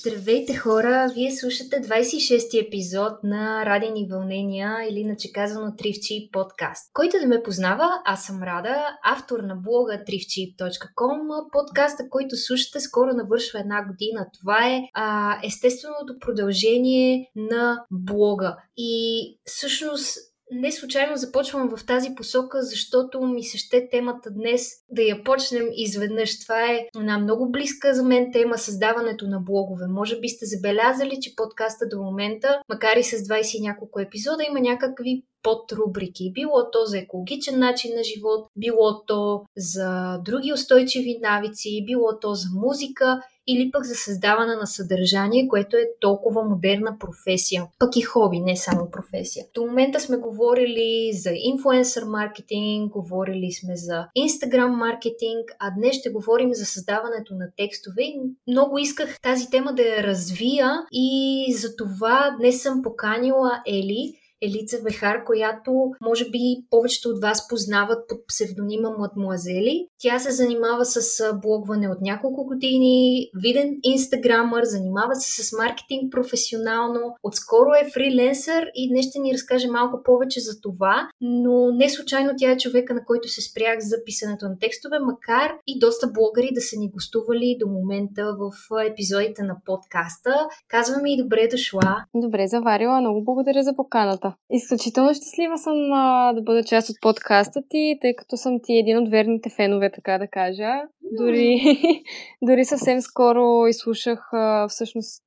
Здравейте хора! Вие слушате 26-ти епизод на Радени вълнения или на казано Тривчи подкаст. Който да ме познава, аз съм Рада, автор на блога trivchip.com, подкаста, който слушате скоро навършва една година. Това е а, естественото продължение на блога. И всъщност не случайно започвам в тази посока, защото ми се ще темата днес да я почнем изведнъж. Това е една много близка за мен тема създаването на блогове. Може би сте забелязали, че подкаста до момента, макар и с 20 и няколко епизода, има някакви подрубрики. Било то за екологичен начин на живот, било то за други устойчиви навици, било то за музика или пък за създаване на съдържание, което е толкова модерна професия. Пък и хоби, не само професия. До момента сме говорили за инфлуенсър маркетинг, говорили сме за инстаграм маркетинг, а днес ще говорим за създаването на текстове. Много исках тази тема да я развия и за това днес съм поканила Ели, Елица Вехар, която може би повечето от вас познават под псевдонима Мадмуазели. Тя се занимава с блогване от няколко години, виден инстаграмър, занимава се с маркетинг професионално, отскоро е фриленсър и днес ще ни разкаже малко повече за това, но не случайно тя е човека, на който се спрях за писането на текстове, макар и доста блогъри да са ни гостували до момента в епизодите на подкаста. Казваме и добре дошла. Добре заварила, много благодаря за поканата подкаста. Изключително щастлива съм а, да бъда част от подкаста ти, тъй като съм ти един от верните фенове, така да кажа. Дори, дори съвсем скоро изслушах а, всъщност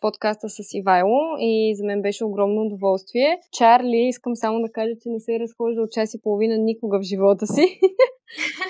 подкаста с Ивайло и за мен беше огромно удоволствие. Чарли, искам само да кажа, че не се е разхожда от час и половина никога в живота си.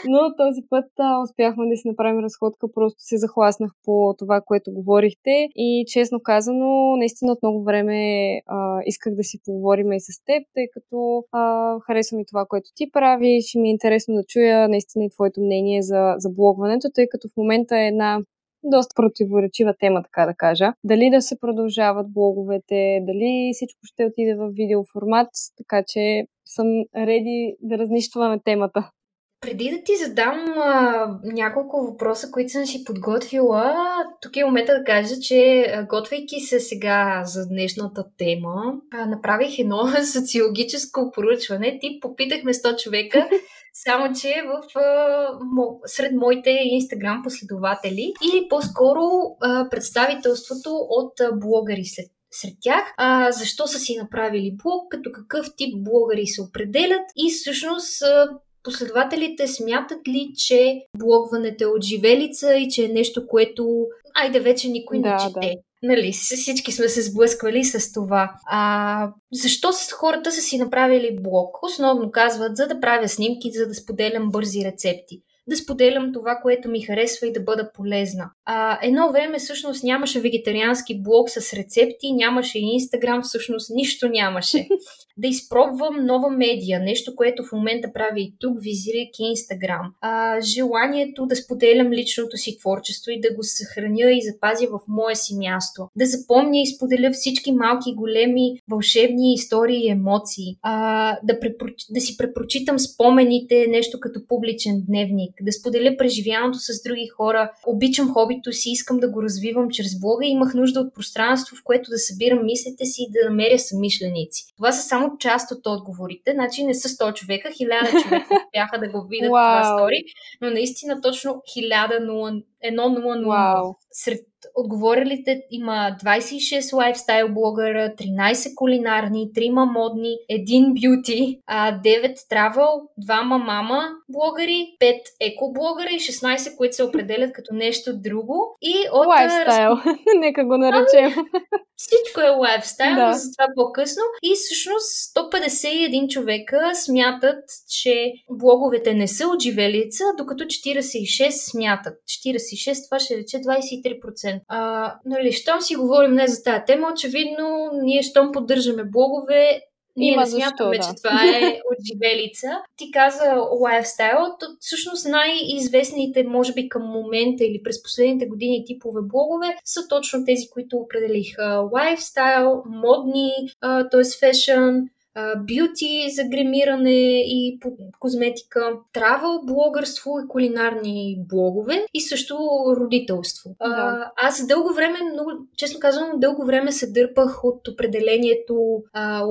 Но този път а, успяхме да си направим разходка, просто се захласнах по това, което говорихте и честно казано, наистина от много време а, исках да си поговорим и с теб, тъй като а, харесвам и това, което ти правиш и ми е интересно да чуя наистина и твоето мнение за, за блогването, тъй като в момента е една доста противоречива тема, така да кажа. Дали да се продължават блоговете, дали всичко ще отиде в видеоформат, така че съм реди да разнищваме темата. Преди да ти задам а, няколко въпроса, които съм си подготвила, тук е момента да кажа, че готвейки се сега за днешната тема, а, направих едно социологическо поручване. Ти попитахме 100 човека, само че в, а, мо, сред моите инстаграм последователи или по-скоро а, представителството от а, блогъри след сред тях, а, защо са си направили блог, като какъв тип блогъри се определят и всъщност а, последователите смятат ли, че блогването е от живелица и че е нещо, което айде вече никой да, не чете? Да. Нали, всички сме се сблъсквали с това. А, защо с хората са си направили блог? Основно казват, за да правя снимки, за да споделям бързи рецепти да споделям това, което ми харесва и да бъда полезна. А, едно време всъщност нямаше вегетариански блог с рецепти, нямаше и Инстаграм, всъщност нищо нямаше. да изпробвам нова медия, нещо, което в момента прави и тук, визирайки Инстаграм. Желанието да споделям личното си творчество и да го съхраня и запазя в мое си място. Да запомня и споделя всички малки големи вълшебни истории и емоции. А, да, препро... да си препрочитам спомените, нещо като публичен дневник да споделя преживяното с други хора. Обичам хобито си, искам да го развивам чрез блога и имах нужда от пространство, в което да събирам мислите си и да намеря самишленици. Това са само част от отговорите. Значи не са 100 човека, 1000 човека бяха да го видят wow. това стори, но наистина точно 1000 100. Wow. Сред отговорилите има 26 лайфстайл блогъра, 13 кулинарни, 3 модни, 1 бюти, 9 travel, 2 мама блогъри, 5 еко блогъра и 16, които се определят като нещо друго. И от... Лайфстайл, нека го наречем. Ами, всичко е лайфстайл, да. за това по-късно. И всъщност 151 човека смятат, че блоговете не са от живелица, докато 46 смятат. 46 това ще рече 23%. А, нали, щом си говорим не за тази тема, очевидно ние щом поддържаме блогове, ние Има не смятаме, защо, да. че това е от живелица. Ти каза лайфстайл. То, всъщност най-известните, може би към момента или през последните години типове блогове са точно тези, които определих. Лайфстайл, модни, т.е. фешън, бюти за гремиране и козметика, травел блогърство и кулинарни блогове и също родителство. Да. А, аз дълго време, много, честно казвам, дълго време се дърпах от определението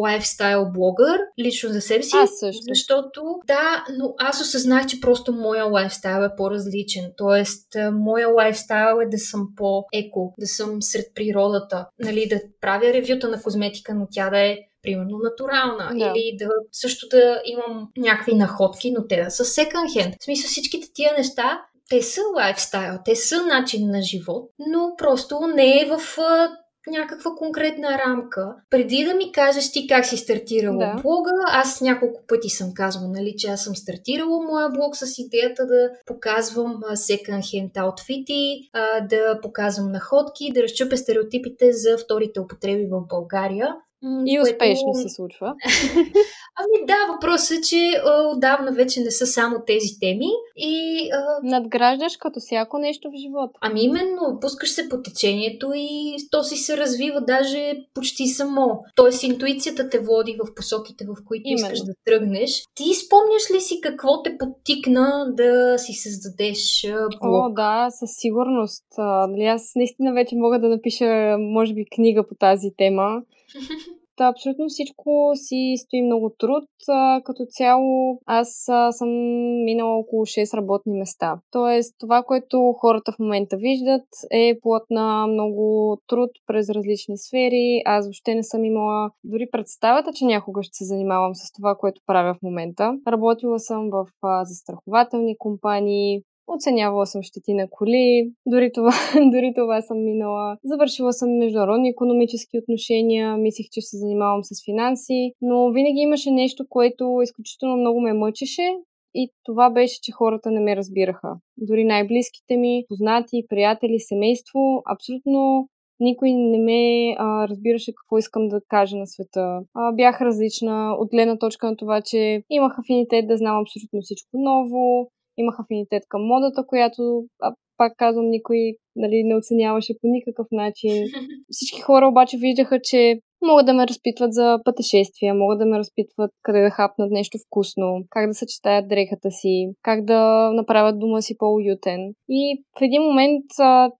лайфстайл блогър, лично за себе си. Аз също. Защото, да, но аз осъзнах, че просто моя лайфстайл е по-различен. Тоест, моя лайфстайл е да съм по-еко, да съм сред природата, нали, да правя ревюта на козметика, но тя да е примерно натурална. Да. Или да също да имам някакви находки, но те да са second hand. В смисъл всичките тия неща, те са лайфстайл, те са начин на живот, но просто не е в някаква конкретна рамка. Преди да ми кажеш ти как си стартирала да. блога, аз няколко пъти съм казвала, нали, че аз съм стартирала моя блог с идеята да показвам second hand outfit, да показвам находки, да разчупя стереотипите за вторите употреби в България. И успешно което... се случва. ами да, въпросът е, че а, отдавна вече не са само тези теми и... А... Надграждаш като всяко нещо в живота. Ами именно, пускаш се по течението и то си се развива даже почти само. Тоест интуицията те води в посоките, в които именно. искаш да тръгнеш. Ти спомняш ли си какво те подтикна да си създадеш блог? О, да, със сигурност. Нали, аз наистина вече мога да напиша, може би, книга по тази тема. Та, абсолютно всичко си стои много труд. Като цяло аз съм минала около 6 работни места. Тоест, това, което хората в момента виждат е плод на много труд през различни сфери. Аз въобще не съм имала дори представата, че някога ще се занимавам с това, което правя в момента. Работила съм в застрахователни компании, Оценявала съм щети на коли, дори това, дори това съм минала. Завършила съм международни економически отношения, мислих, че се занимавам с финанси, но винаги имаше нещо, което изключително много ме мъчеше и това беше, че хората не ме разбираха. Дори най-близките ми, познати, приятели, семейство, абсолютно никой не ме а, разбираше какво искам да кажа на света. А, бях различна от гледна точка на това, че имах афинитет да знам абсолютно всичко ново, имах афинитет към модата, която, а, пак казвам, никой нали, не оценяваше по никакъв начин. Всички хора обаче виждаха, че могат да ме разпитват за пътешествия, могат да ме разпитват къде да хапнат нещо вкусно, как да съчетаят дрехата си, как да направят дома си по-уютен. И в един момент,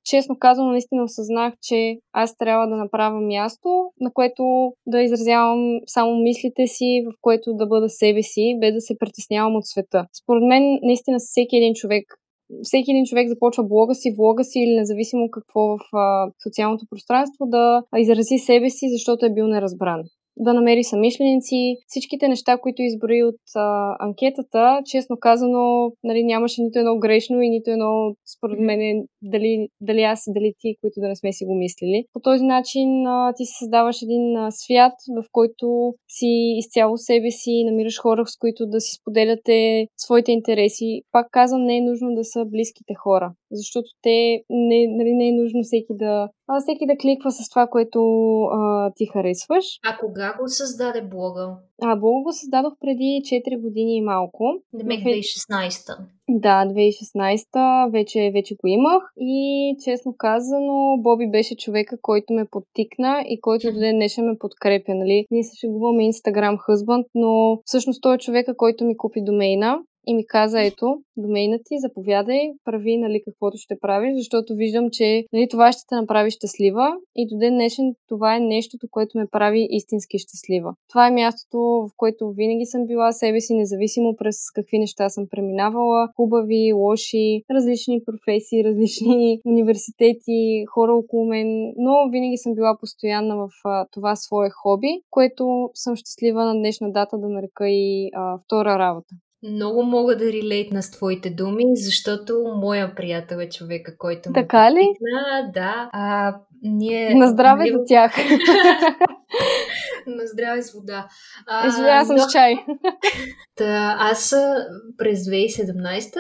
честно казвам, наистина осъзнах, че аз трябва да направя място, на което да изразявам само мислите си, в което да бъда себе си, без да се притеснявам от света. Според мен, наистина всеки един човек всеки един човек започва блога си, влога си или независимо какво в а, социалното пространство да изрази себе си, защото е бил неразбран да намери самишленици. Всичките неща, които изброи от а, анкетата, честно казано, нали, нямаше нито едно грешно и нито едно, според мен, дали, дали аз и дали ти, които да не сме си го мислили. По този начин а, ти си създаваш един а, свят, в който си изцяло себе си, намираш хора, с които да си споделяте своите интереси. Пак казвам, не е нужно да са близките хора, защото те не, нали, не е нужно всеки да а, всеки да кликва с това, което а, ти харесваш. А кога го създаде блога? А, блога го създадох преди 4 години и малко. Демек 2016. Да, 2016 вече, вече го имах и честно казано, Боби беше човека, който ме подтикна и който до ден днешен ме подкрепя. Нали? Ние се шегуваме Instagram Husband, но всъщност той е човека, който ми купи домейна и ми каза, ето, домейна ти, заповядай, прави, нали, каквото ще правиш, защото виждам, че нали, това ще те направи щастлива и до ден днешен това е нещото, което ме прави истински щастлива. Това е мястото, в което винаги съм била себе си, независимо през какви неща съм преминавала, хубави, лоши, различни професии, различни университети, хора около мен, но винаги съм била постоянна в а, това свое хоби, което съм щастлива на днешна дата да нарека и а, втора работа. Много мога да релейтна с твоите думи, защото моя приятел е човека, който ме Така ли? Питна. Да. А, ние... На здраве за тях. На здраве с вода. Извинявам съм но... с чай. Та, аз през 2017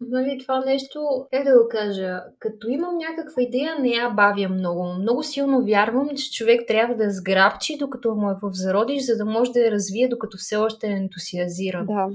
нали, това нещо, как да го кажа, като имам някаква идея, не я бавя много. Много силно вярвам, че човек трябва да сграбчи, докато му е в зародиш, за да може да я развие, докато все още е ентусиазиран. Да.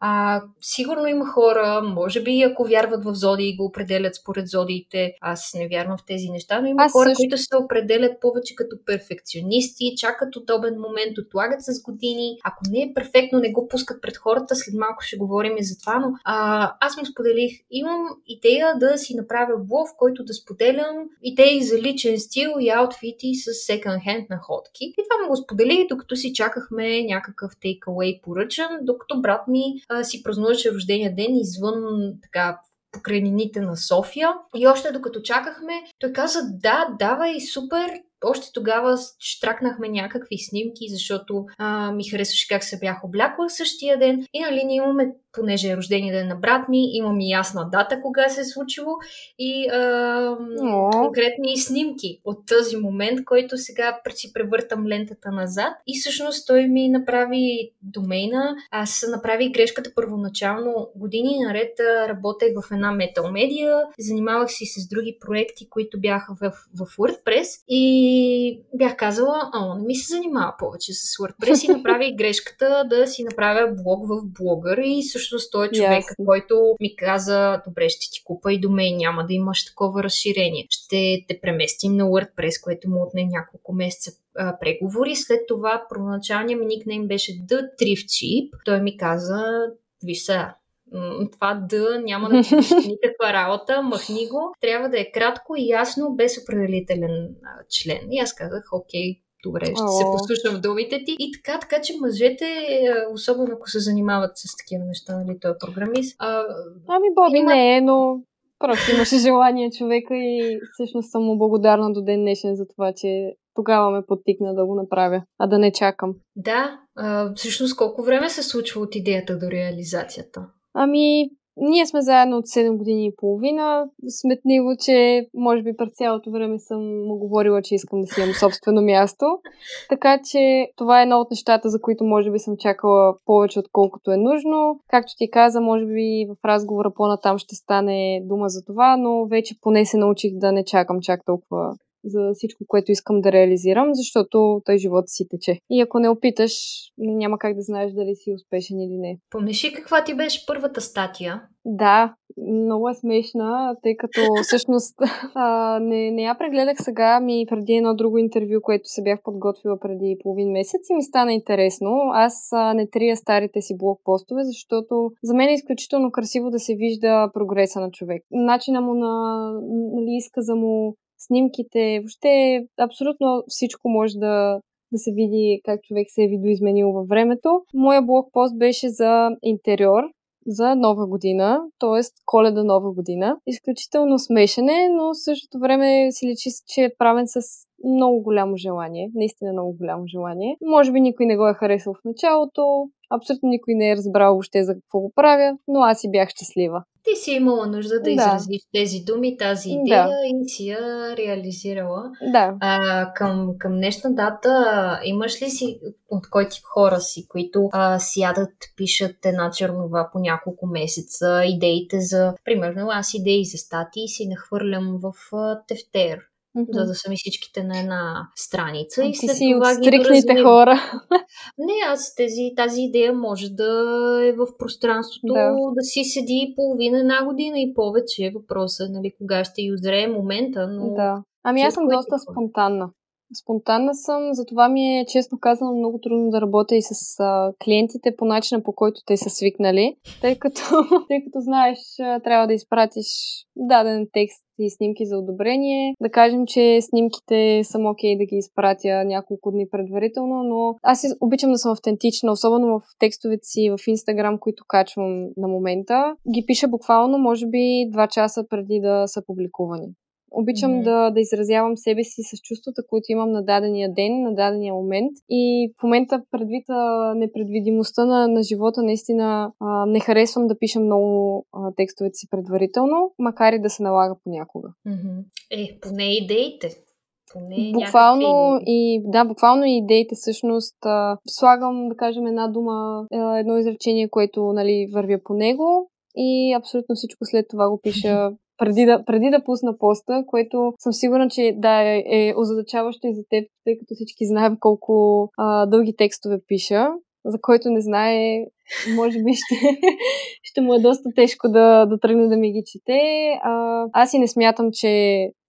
А, сигурно има хора, може би ако вярват в зодии и го определят според зодиите, аз не вярвам в тези неща, но има аз хора, също... които се определят повече като перфекционисти, чакат удобен момент, отлагат с години. Ако не е перфектно, не го пускат пред хората, след малко ще говорим и за това, но а, аз му споделих, имам идея да си направя блог, в който да споделям идеи за личен стил и аутфити с hand находки. И това му го споделих, докато си чакахме някакъв takeaway поръчан, докато брат ми а, си празнуваше рождения ден извън така покрайнините на София. И още докато чакахме, той каза, да, давай, супер, още тогава штракнахме някакви снимки, защото а, ми харесваше как се бях облякла същия ден. И нали, ние имаме понеже е рождения ден на брат ми, имам и ясна дата кога се е случило и а, конкретни снимки от този момент, който сега си превъртам лентата назад. И всъщност той ми направи домейна. Аз направих грешката първоначално години наред работех в една метал медия, занимавах си с други проекти, които бяха в, в WordPress и бях казала, а, не ми се занимава повече с WordPress и направих грешката да си направя блог в блогър и всъщност той е човек, yes. който ми каза, добре, ще ти купа и домен, няма да имаш такова разширение. Ще те преместим на WordPress, което му отне няколко месеца а, преговори. След това първоначалният ми никнейм беше The Thrift Cheap. Той ми каза, виж сега, това да няма да ти никаква работа, махни го. Трябва да е кратко и ясно, без определителен член. И аз казах, окей, добре, ще се послушам в думите ти. И така, така че мъжете, е, особено ако се занимават с такива неща, нали, той е програмист. А, ами, Боби има... не е, но просто имаше желание човека и всъщност съм му благодарна до ден днешен за това, че тогава ме подтикна да го направя, а да не чакам. Да, а, всъщност колко време се случва от идеята до реализацията? Ами, ние сме заедно от 7 години и половина. Сметниво, че може би през цялото време съм му говорила, че искам да си имам собствено място. Така че това е едно от нещата, за които може би съм чакала повече отколкото е нужно. Както ти каза, може би в разговора по-натам ще стане дума за това, но вече поне се научих да не чакам чак толкова за всичко, което искам да реализирам, защото той живота си тече. И ако не опиташ, няма как да знаеш дали си успешен или не. Помниш ли каква ти беше първата статия? Да, много е смешна, тъй като всъщност а, не, не я прегледах сега, ми преди едно друго интервю, което се бях подготвила преди половин месец и ми стана интересно. Аз а, не трия старите си блог постове, защото за мен е изключително красиво да се вижда прогреса на човек. Начина му на нали, изказа му, снимките, въобще абсолютно всичко може да, да се види как човек се е видоизменил във времето. Моя блокпост беше за интериор, за нова година, т.е. коледа нова година. Изключително смешен е, но в същото време си личи, че е правен с много голямо желание. Наистина много голямо желание. Може би никой не го е харесал в началото, абсолютно никой не е разбрал въобще за какво го правя, но аз си бях щастлива. Ти си имала нужда да, да. изразиш тези думи, тази идея да. и си я реализирала. Да. А, към, към днешна дата имаш ли си от кой тип хора си, които а, сядат, пишат една чернова по няколко месеца, идеите за, примерно аз идеи за статии си нахвърлям в а, тефтер Mm-hmm. за да са ми всичките на една страница. И след си това от стрикните хора. Не, аз тези, тази идея може да е в пространството, да, да си седи половина една година и повече. Въпросът е, нали, кога ще и озрее момента, но... Да. Ами аз съм доста спонтанна спонтанна съм, затова ми е честно казано много трудно да работя и с а, клиентите по начина по който те са свикнали, тъй като, тъй като знаеш, трябва да изпратиш даден текст и снимки за одобрение. Да кажем, че снимките съм окей okay да ги изпратя няколко дни предварително, но аз обичам да съм автентична, особено в текстовете си в Инстаграм, които качвам на момента. Ги пиша буквално, може би, два часа преди да са публикувани. Обичам mm-hmm. да, да изразявам себе си с чувствата, които имам на дадения ден, на дадения момент. И в момента, предвид а, непредвидимостта на, на живота, наистина а, не харесвам да пиша много а, текстовете си предварително, макар и да се налага понякога. Mm-hmm. Е, поне идеите. Поне буквално някакви... и да, буквално и идеите всъщност а, слагам, да кажем, една дума, едно изречение, което нали, вървя по него и абсолютно всичко след това го пиша преди да, преди да пусна поста, което съм сигурна, че да, е, е озадачаващо и за теб, тъй като всички знаем колко а, дълги текстове пиша. за който не знае, може би ще, ще му е доста тежко да, да тръгне да ми ги чете. А, аз и не смятам, че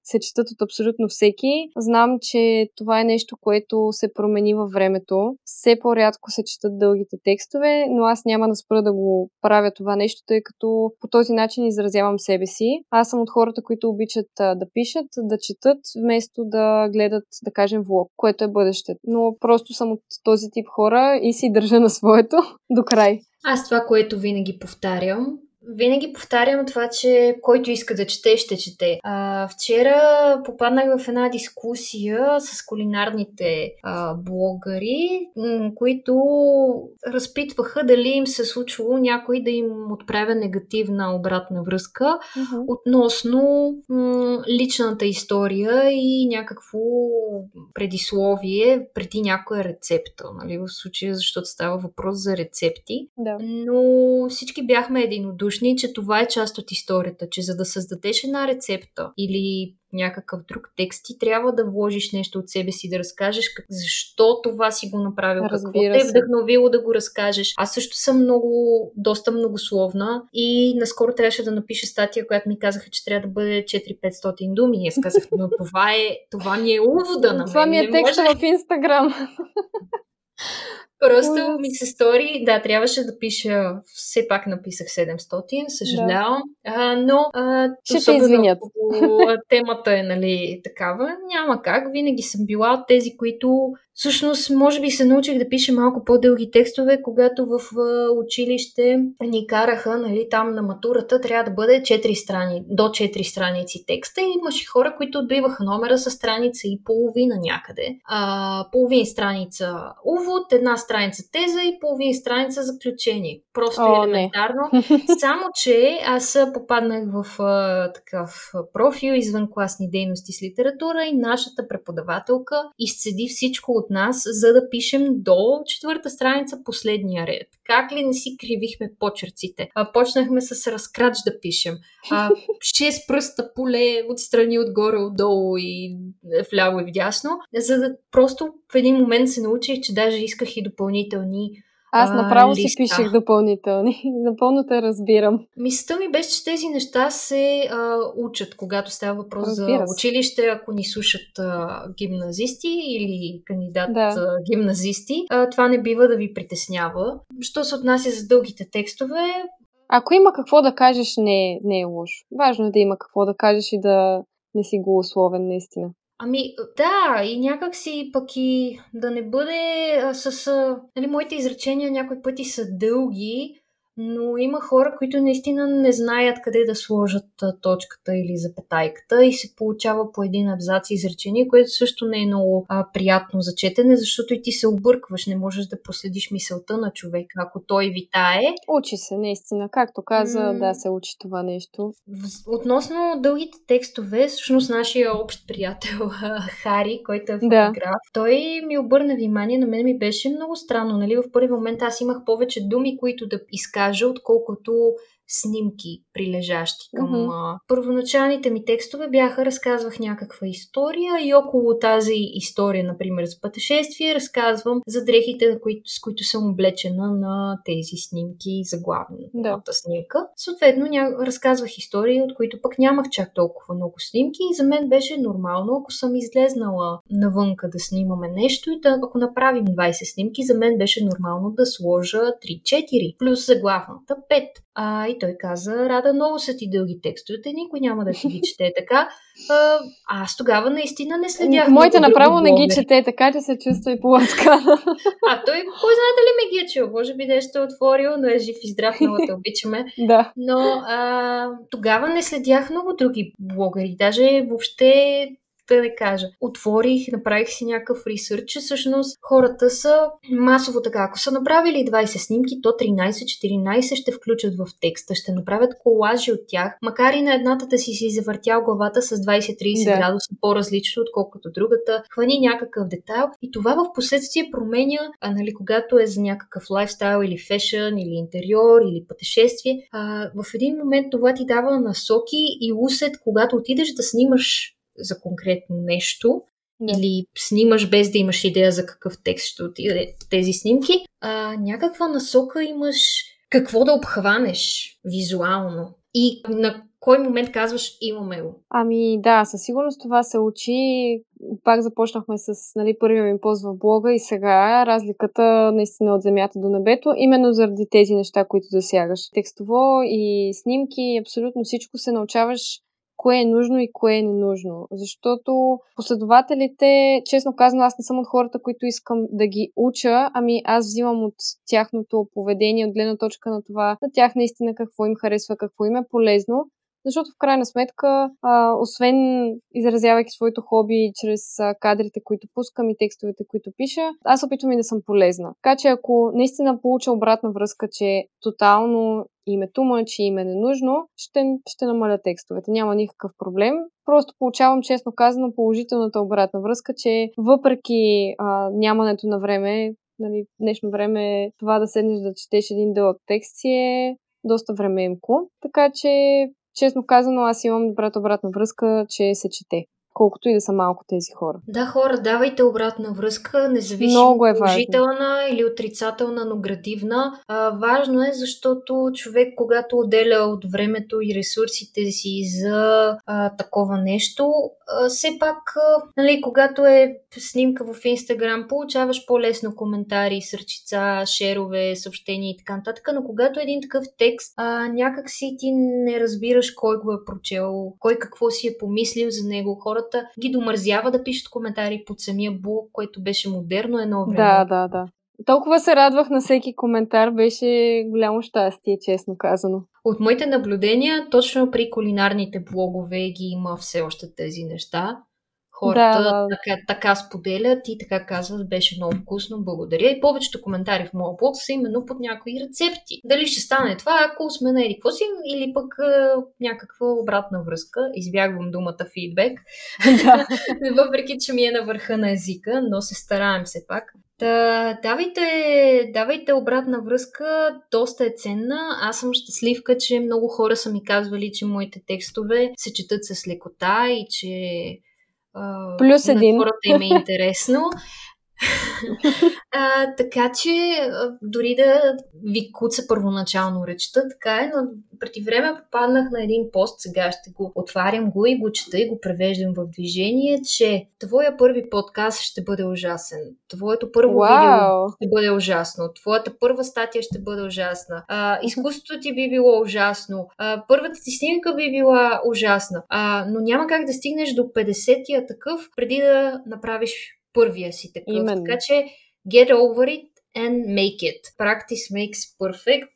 се четат от абсолютно всеки. Знам, че това е нещо, което се промени във времето. Все по-рядко се четат дългите текстове, но аз няма да спра да го правя това нещо, тъй като по този начин изразявам себе си. Аз съм от хората, които обичат да пишат, да четат, вместо да гледат, да кажем, влог, което е бъдещето. Но просто съм от този тип хора и си държа на своето до край. Аз това, което винаги повтарям, винаги повтарям това, че който иска да чете, ще чете. А, вчера попаднах в една дискусия с кулинарните а, блогъри, които разпитваха дали им се случвало някой да им отправя негативна обратна връзка uh-huh. относно м- личната история и някакво предисловие преди някоя рецепта. Нали, в случая, защото става въпрос за рецепти. Да. Но всички бяхме единодушни обясни, че това е част от историята, че за да създадеш една рецепта или някакъв друг текст, ти трябва да вложиш нещо от себе си, да разкажеш как, защо това си го направил, Разбира какво те е вдъхновило да го разкажеш. Аз също съм много, доста многословна и наскоро трябваше да напиша статия, която ми казаха, че трябва да бъде 4-500 думи. И аз казах, но това е, това ми е увода на мен. Това ми е текста може... в Инстаграм. Просто ми се стори, да, трябваше да пиша, все пак написах 700, съжалявам, да. а, но а, Ще се извинят. темата е, нали, такава, няма как, винаги съм била от тези, които Всъщност, може би се научих да пиша малко по-дълги текстове, когато в училище ни караха, нали, там на матурата трябва да бъде 4 страни, до 4 страници текста и имаше хора, които отбиваха номера с страница и половина някъде. А, половин страница увод, една страница теза и половин страница заключение. Просто О, елементарно. Не. Само, че аз попаднах в а, такъв профил извън класни дейности с литература и нашата преподавателка изцеди всичко от нас, за да пишем до четвърта страница последния ред. Как ли не си кривихме почерците? А, почнахме с разкрач да пишем. А, шест пръста поле отстрани, отгоре, отдолу и вляво и вдясно, за да просто в един момент се научих, че даже исках и допълнителни аз направо си пишех допълнителни. Напълно те разбирам. Мисълта ми беше, че тези неща се а, учат, когато става въпрос Разбира за училище, ако ни слушат а, гимназисти или кандидат да. гимназисти. А, това не бива да ви притеснява. Що се отнася за дългите текстове, ако има какво да кажеш, не, не е лошо. Важно е да има какво да кажеш и да не си го условен, наистина. Ами, да, и някак си пък и да не бъде а, с... А, нали, моите изречения някои пъти са дълги, но има хора, които наистина не знаят къде да сложат точката или запетайката и се получава по един абзац изречение, което също не е много а, приятно за четене, защото и ти се объркваш, не можеш да проследиш мисълта на човек, ако той витае. Учи се, наистина. Както каза, м- да се учи това нещо. Относно дългите текстове, всъщност нашия общ приятел Хари, който е фотограф, да. той ми обърна внимание, на мен ми беше много странно. Нали? В първи момент аз имах повече думи, които да изкажа кажа, отколкото снимки, прилежащи към mm-hmm. първоначалните ми текстове бяха, разказвах някаква история и около тази история, например, за пътешествие, разказвам за дрехите, които, с които съм облечена на тези снимки за главната да. снимка. Съответно, ня... разказвах истории, от които пък нямах чак толкова много снимки и за мен беше нормално, ако съм излезнала навънка да снимаме нещо и да, ако направим 20 снимки, за мен беше нормално да сложа 3-4 плюс заглавната 5. А, и той каза, Рада, много са ти дълги текстовете, никой няма да ти ги чете така. А, аз тогава наистина не следях. Моите направо не ги чете така, че се чувства и поласкана. А той, кой знае дали ме ги е чул? Може би нещо е отворил, но е жив и здрав, много те обичаме. да. Но а, тогава не следях много други блогъри. Даже въобще да не кажа. Отворих, направих си някакъв ресърч, че всъщност хората са масово така. Ако са направили 20 снимки, то 13-14 ще включат в текста, ще направят колажи от тях, макар и на едната да си си завъртял главата с 20-30 да. градуса по-различно, отколкото другата, хвани някакъв детайл и това в последствие променя, а, нали, когато е за някакъв лайфстайл или фешън, или интериор, или пътешествие, а, в един момент това ти дава насоки и усет, когато отидеш да снимаш за конкретно нещо да. или снимаш без да имаш идея за какъв текст ще отиде тези снимки, а, някаква насока имаш какво да обхванеш визуално и на кой момент казваш имаме го? Ами да, със сигурност това се учи. Пак започнахме с нали, първия ми пост в блога и сега разликата наистина от земята до небето, именно заради тези неща, които засягаш. Текстово и снимки, абсолютно всичко се научаваш кое е нужно и кое е ненужно. Защото последователите, честно казано, аз не съм от хората, които искам да ги уча, ами аз взимам от тяхното поведение, от гледна точка на това, на тях наистина какво им харесва, какво им е полезно. Защото в крайна сметка, а, освен изразявайки своето хоби чрез кадрите, които пускам и текстовете, които пиша, аз опитвам и да съм полезна. Така че ако наистина получа обратна връзка, че тотално името му, че им е ненужно, ще, ще намаля текстовете. Няма никакъв проблем. Просто получавам, честно казано, положителната обратна връзка, че въпреки а, нямането на време, нали, днешно време това да седнеш да четеш един дълъг текст си е доста времеемко. Така че честно казано, аз имам добрата обратна връзка, че се чете колкото и да са малко тези хора. Да, хора, давайте обратна връзка, независимо Много е положителна или отрицателна, но градивна. А, важно е, защото човек, когато отделя от времето и ресурсите си за а, такова нещо, а, все пак, а, нали, когато е снимка в Инстаграм, получаваш по-лесно коментари, сърчица, шерове, съобщения и така нататък, но когато е един такъв текст, а, някак си ти не разбираш кой го е прочел, кой какво си е помислил за него. Хората ги домързява да пишат коментари под самия блог, което беше модерно едно време. Да, да, да. Толкова се радвах на всеки коментар, беше голямо щастие, честно казано. От моите наблюдения, точно при кулинарните блогове ги има все още тези неща хората да, да. Така, така споделят и така казват, беше много вкусно, благодаря. И повечето коментари в моя блог са именно под някои рецепти. Дали ще стане това, ако сме на какво си, или пък а, някаква обратна връзка. Избягвам думата фидбек, да. въпреки че ми е на върха на езика, но се стараем все пак. Да, давайте, давайте обратна връзка, доста е ценна. Аз съм щастливка, че много хора са ми казвали, че моите текстове се четат с лекота и че Плюс един. На хората им е интересно. а, така че, дори да ви куца първоначално речта, така е, но преди време попаднах на един пост, сега ще го отварям го и го чета и го превеждам в движение, че твоя първи подкаст ще бъде ужасен, твоето първо wow. видео ще бъде ужасно, твоята първа статия ще бъде ужасна, а, изкуството ти би било ужасно, а, първата ти снимка би била ужасна, а, но няма как да стигнеш до 50-тия такъв, преди да направиш първия си такъв. Именно. Така че get over it and make it. Practice makes perfect.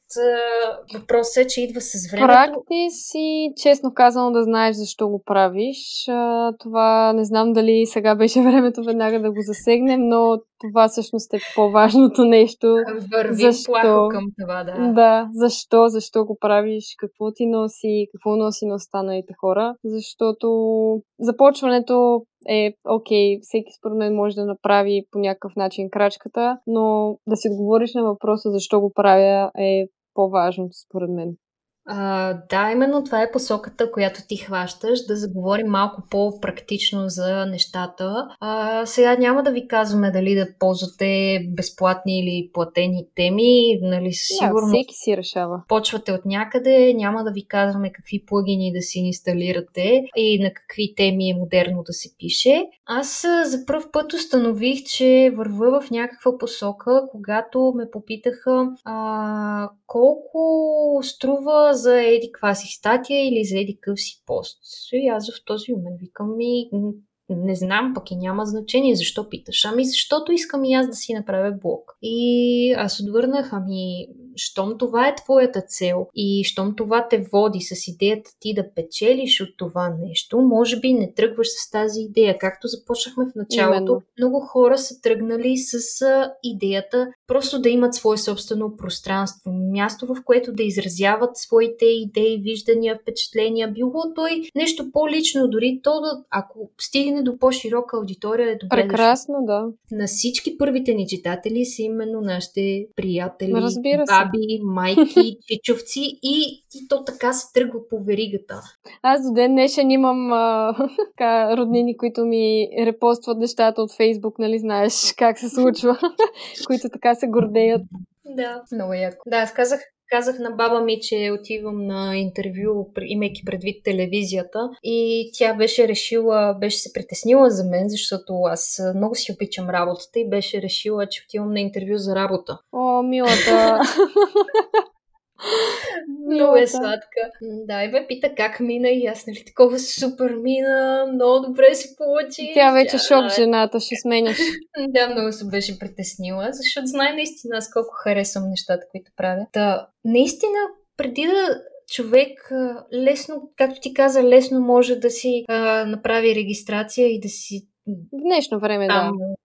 Въпросът е, че идва с времето. Практис и честно казано да знаеш защо го правиш. Това не знам дали сега беше времето веднага да го засегнем, но това всъщност е по-важното нещо. Върви защо? плахо към това, да. Да, защо, защо го правиш, какво ти носи, какво носи на останалите хора. Защото започването е окей, всеки според мен може да направи по някакъв начин крачката, но да си отговориш на въпроса защо го правя е по-важното според мен. А, да, именно това е посоката, която ти хващаш, да заговорим малко по-практично за нещата. А, сега няма да ви казваме дали да ползвате безплатни или платени теми, нали, сигурно. Да, всеки си решава. Почвате от някъде, няма да ви казваме какви плагини да си инсталирате и на какви теми е модерно да се пише. Аз за първ път установих, че върва в някаква посока, когато ме попитаха а, колко струва за еди каква си статия или за еди къв си пост. И аз в този момент викам ми, не знам, пък и няма значение. Защо питаш? Ами защото искам и аз да си направя блог. И аз отвърнах, ами щом това е твоята цел и щом това те води с идеята ти да печелиш от това нещо, може би не тръгваш с тази идея. Както започнахме в началото, Именно. много хора са тръгнали с идеята просто да имат свое собствено пространство, място в което да изразяват своите идеи, виждания, впечатления. Било той нещо по-лично, дори то да, ако стигне до по-широка аудитория, е добре. Прекрасно, да. На всички първите ни читатели са именно нашите приятели, Разбира се баби, майки, чичовци и, и то така се тръгва по веригата. Аз до ден днешен имам а, така, роднини, които ми репостват нещата от Фейсбук, нали знаеш как се случва, които така се гордеят. Да, много яко. Да, аз казах, Казах на баба ми, че отивам на интервю, имайки предвид телевизията и тя беше решила, беше се притеснила за мен, защото аз много си обичам работата и беше решила, че отивам на интервю за работа. О, милата! Много е сладка. Да, и ме пита как мина и аз, нали, такова супер мина, много добре се получи. Тя вече Тя... шок жената, ще сменяш. да, много се беше притеснила, защото знае наистина аз колко харесвам нещата, които правя. Та, наистина, преди да човек лесно, както ти каза, лесно може да си а, направи регистрация и да си днешно време, там, да.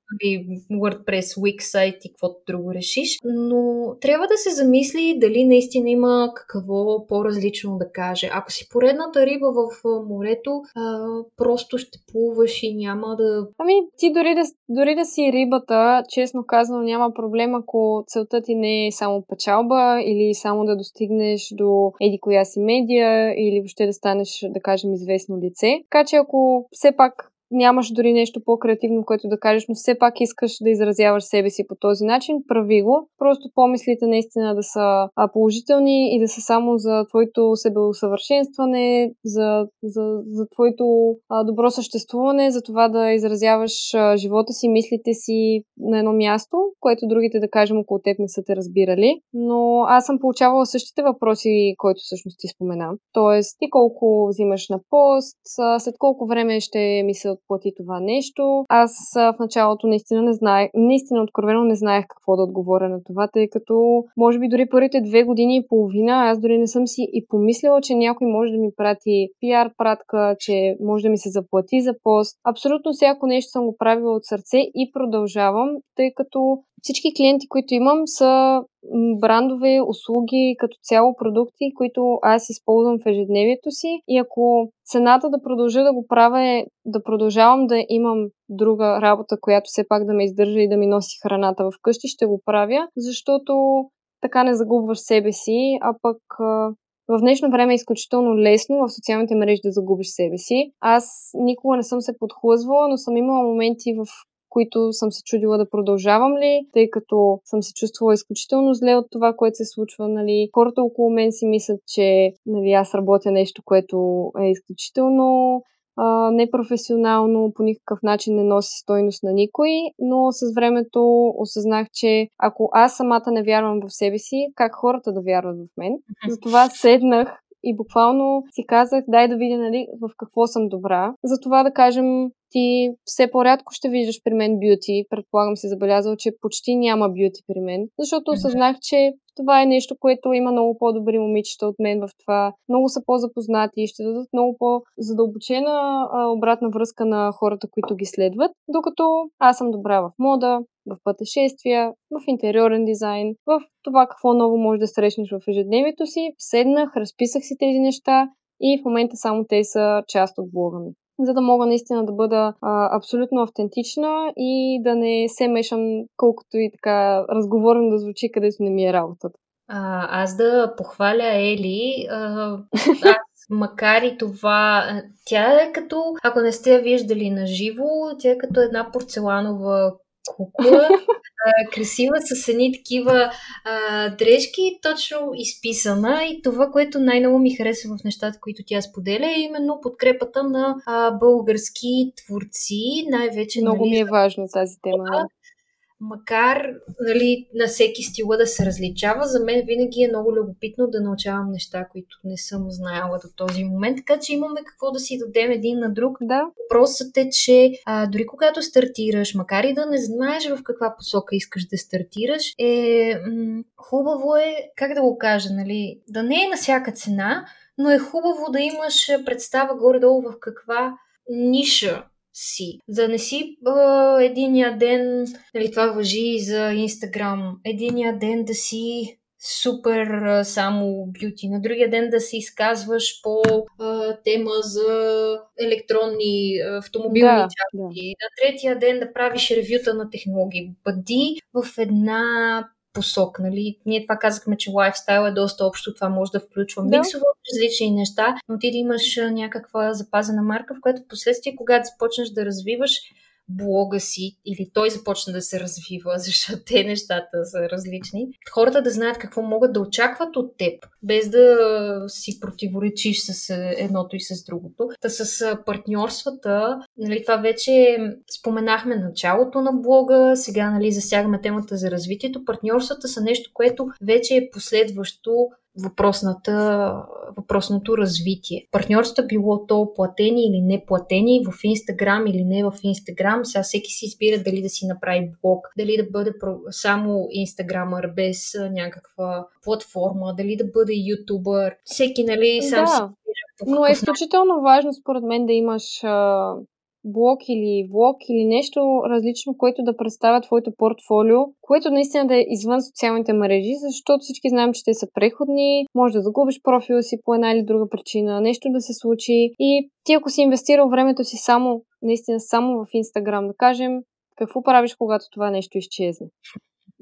WordPress, Wix и каквото друго решиш. Но трябва да се замисли дали наистина има какво по-различно да каже. Ако си поредната риба в морето, а, просто ще плуваш и няма да... Ами, ти дори да, дори да си рибата, честно казано, няма проблем, ако целта ти не е само печалба или само да достигнеш до еди коя си медия или въобще да станеш, да кажем, известно лице. Така че ако все пак нямаш дори нещо по-креативно, което да кажеш, но все пак искаш да изразяваш себе си по този начин, прави го. Просто помислите наистина да са положителни и да са само за твоето себеусъвършенстване, за, за, за твоето добро съществуване, за това да изразяваш живота си, мислите си на едно място, което другите, да кажем, около теб не са те разбирали. Но аз съм получавала същите въпроси, които всъщност ти спомена. Тоест, ти колко взимаш на пост, след колко време ще ми се отплати това нещо. Аз в началото наистина не знаех, наистина откровено не знаех какво да отговоря на това, тъй като може би дори първите две години и половина аз дори не съм си и помислила, че някой може да ми прати пиар пратка, че може да ми се заплати за пост. Абсолютно всяко нещо съм го правила от сърце и продължавам, тъй като всички клиенти, които имам, са брандове, услуги, като цяло продукти, които аз използвам в ежедневието си. И ако цената да продължа да го правя е да продължавам да имам друга работа, която все пак да ме издържа и да ми носи храната в къщи, ще го правя, защото така не загубваш себе си, а пък в днешно време е изключително лесно в социалните мрежи да загубиш себе си. Аз никога не съм се подхлъзвала, но съм имала моменти, в които съм се чудила да продължавам ли, тъй като съм се чувствала изключително зле от това, което се случва. Нали. Хората около мен си мислят, че нали, аз работя нещо, което е изключително а, непрофесионално, по никакъв начин не носи стойност на никой, но с времето осъзнах, че ако аз самата не вярвам в себе си, как хората да вярват в мен? Затова седнах и буквално си казах, дай да видя нали, в какво съм добра. Затова да кажем, ти все по-рядко ще виждаш при мен бюти. Предполагам си забелязал, че почти няма бюти при мен, защото осъзнах, че това е нещо, което има много по-добри момичета от мен в това. Много са по-запознати и ще дадат много по-задълбочена обратна връзка на хората, които ги следват, докато аз съм добра в мода, в пътешествия, в интериорен дизайн, в това какво ново можеш да срещнеш в ежедневието си. Седнах, разписах си тези неща и в момента само те са част от блога ми за да мога наистина да бъда а, абсолютно автентична и да не се мешам колкото и така разговорно да звучи, където не ми е работата. А, аз да похваля Ели, а, макар и това, тя е като, ако не сте я виждали на живо, тя е като една порцеланова кукла, а, красива, с едни такива а, дрежки, точно изписана. И това, което най-много ми харесва в нещата, които тя споделя, е именно подкрепата на а, български творци, най-вече. Много нали, ми е важно тази тема макар нали, на всеки стила да се различава, за мен винаги е много любопитно да научавам неща, които не съм знаела до този момент, така че имаме какво да си дадем един на друг. Да. Въпросът е, че а, дори когато стартираш, макар и да не знаеш в каква посока искаш да стартираш, е м- хубаво е, как да го кажа, нали, да не е на всяка цена, но е хубаво да имаш представа горе-долу в каква ниша си. Да не си а, единия ден, нали, това въжи и за Инстаграм, единия ден да си супер а, само бюти, на другия ден да се изказваш по а, тема за електронни автомобилни да, части, да. на третия ден да правиш ревюта на технологии. Бъди в една посок. Нали? Ние това казахме, че лайфстайл е доста общо, това може да включва да. миксово различни неща, но ти да имаш някаква запазена марка, в която в последствие, когато започнеш да развиваш, блога си или той започне да се развива, защото те нещата са различни, хората да знаят какво могат да очакват от теб, без да си противоречиш с едното и с другото. Та с партньорствата, нали, това вече споменахме началото на блога, сега нали, засягаме темата за развитието. Партньорствата са нещо, което вече е последващо въпросната, въпросното развитие. Партньорствата било то платени или не платени в Инстаграм или не в Инстаграм. Сега всеки си избира дали да си направи блог, дали да бъде само Инстаграмър без някаква платформа, дали да бъде ютубър. Всеки, нали, сам да. си но е изключително важно, според мен, да имаш а, блог или влог или нещо различно, което да представя твоето портфолио, което наистина да е извън социалните мрежи, защото всички знаем, че те са преходни, може да загубиш профила си по една или друга причина, нещо да се случи и ти ако си инвестирал времето си само, наистина само в Инстаграм, да кажем, какво правиш, когато това нещо изчезне?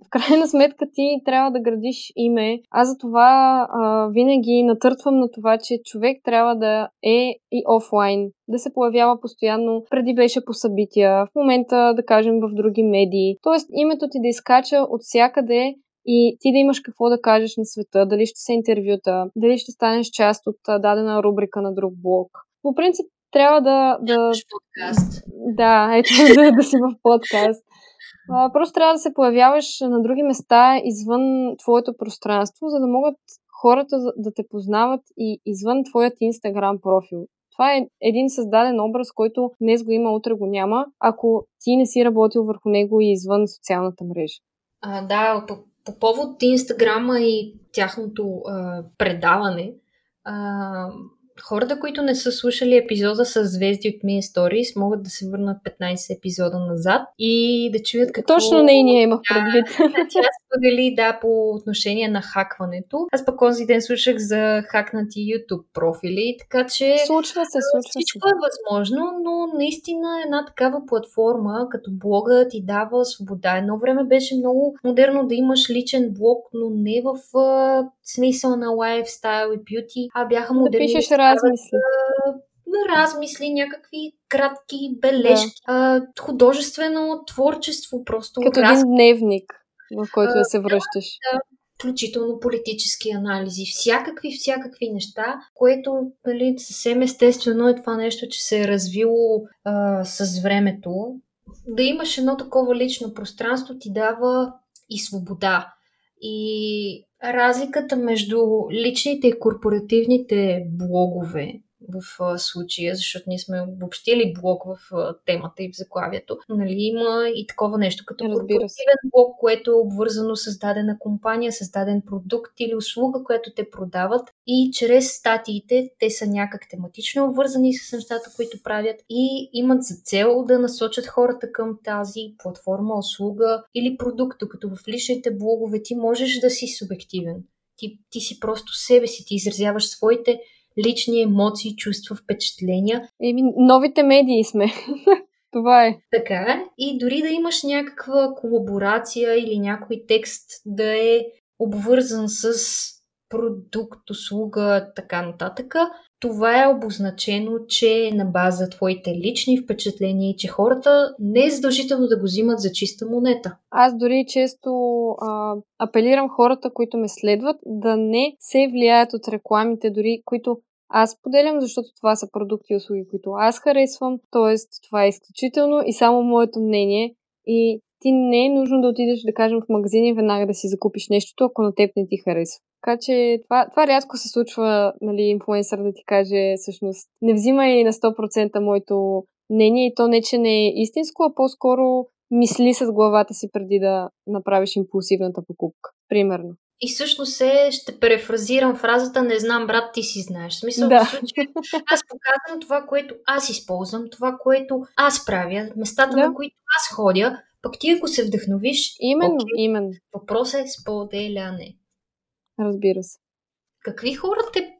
В крайна сметка ти трябва да градиш име. Аз за това а, винаги натъртвам на това, че човек трябва да е и офлайн, да се появява постоянно. Преди беше по събития, в момента да кажем в други медии. Тоест името ти да изкача от всякъде и ти да имаш какво да кажеш на света, дали ще се интервюта, дали ще станеш част от дадена рубрика на друг блог. По принцип, трябва да... да... подкаст. Да, ето да, да си в подкаст. Просто трябва да се появяваш на други места извън твоето пространство, за да могат хората да те познават и извън твоят инстаграм профил. Това е един създаден образ, който днес го има, утре го няма, ако ти не си работил върху него и извън социалната мрежа. А, да, по, по повод Инстаграма и тяхното а, предаване, а, хората, които не са слушали епизода с звезди от Mini Stories, могат да се върнат 15 епизода назад и да чуят какво... Точно нейния имах предвид. Да, тя сподели, да, по отношение на хакването. Аз пък този ден слушах за хакнати YouTube профили, така че... Случва се, случва всичко се. е възможно, но наистина една такава платформа, като блога, ти дава свобода. Едно време беше много модерно да имаш личен блог, но не в смисъл на лайфстайл и бюти, а бяха модерни. Да пишеш размисли. На размисли, някакви кратки бележки, да. а, художествено творчество просто. Като раз... един дневник, в който да се връщаш. Да, включително политически анализи, всякакви, всякакви неща, което нали, съвсем естествено е това нещо, че се е развило а, с времето. Да имаш едно такова лично пространство ти дава и свобода. И разликата между личните и корпоративните блогове в случая, защото ние сме обобщили блок в темата и в заглавието. Нали, има и такова нещо като корпоративен блок, което е обвързано с дадена компания, с даден продукт или услуга, която те продават и чрез статиите те са някак тематично обвързани с нещата, които правят и имат за цел да насочат хората към тази платформа, услуга или продукт, докато в личните блогове ти можеш да си субективен. Ти, ти си просто себе си, ти изразяваш своите лични емоции, чувства, впечатления. Еми, новите медии сме. Това е. Така е. И дори да имаш някаква колаборация или някой текст да е обвързан с продукт, услуга, така нататък, това е обозначено, че е на база твоите лични впечатления и че хората не е задължително да го взимат за чиста монета. Аз дори често а, апелирам хората, които ме следват, да не се влияят от рекламите, дори които аз поделям, защото това са продукти и услуги, които аз харесвам, т.е. това е изключително и само моето мнение и ти не е нужно да отидеш, да кажем, в магазин и веднага да си закупиш нещото, ако на теб не ти харесва. Така че това, това рядко се случва, нали, инфлуенсър да ти каже всъщност не взимай на 100% моето мнение и то не, че не е истинско, а по-скоро мисли с главата си преди да направиш импулсивната покупка. Примерно. И всъщност е, ще префразирам фразата не знам, брат, ти си знаеш. В смисъл, да. в случай, аз показвам това, което аз използвам, това, което аз правя, местата, да. на които аз ходя, пък ти ако се вдъхновиш... Именно, окей, именно. Въпросът е споделяне. Разбира се. Какви хора те,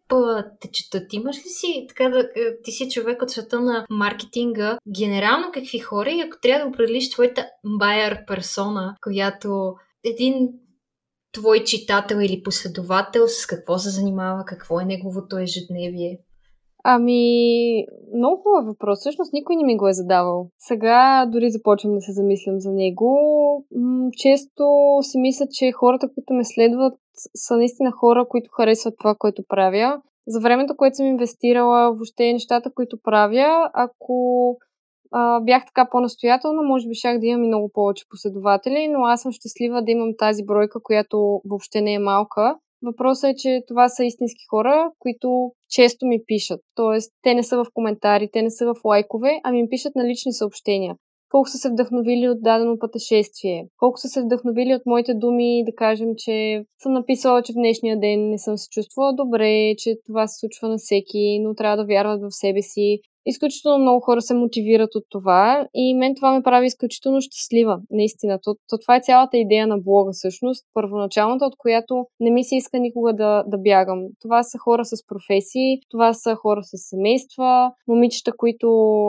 те четат? Имаш ли си, така да, е, ти си човек от света на маркетинга, генерално какви хора и ако трябва да определиш твоята байер персона, която един твой читател или последовател, с какво се занимава, какво е неговото ежедневие? Ами, много хубав въпрос. Всъщност никой не ми го е задавал. Сега дори започвам да се замислям за него. Често си мисля, че хората, които ме следват, са наистина хора, които харесват това, което правя. За времето, което съм инвестирала, въобще нещата, които правя, ако а, бях така по-настоятелна, може би щях да имам и много повече последователи, но аз съм щастлива да имам тази бройка, която въобще не е малка. Въпросът е, че това са истински хора, които често ми пишат. Тоест, те не са в коментари, те не са в лайкове, а ми пишат на лични съобщения. Колко са се вдъхновили от дадено пътешествие, колко са се вдъхновили от моите думи, да кажем, че съм написала, че в днешния ден не съм се чувствала добре, че това се случва на всеки, но трябва да вярват в себе си изключително много хора се мотивират от това и мен това ме прави изключително щастлива, наистина. То, то това е цялата идея на блога всъщност, първоначалната, от която не ми се иска никога да, да бягам. Това са хора с професии, това са хора с семейства, момичета, които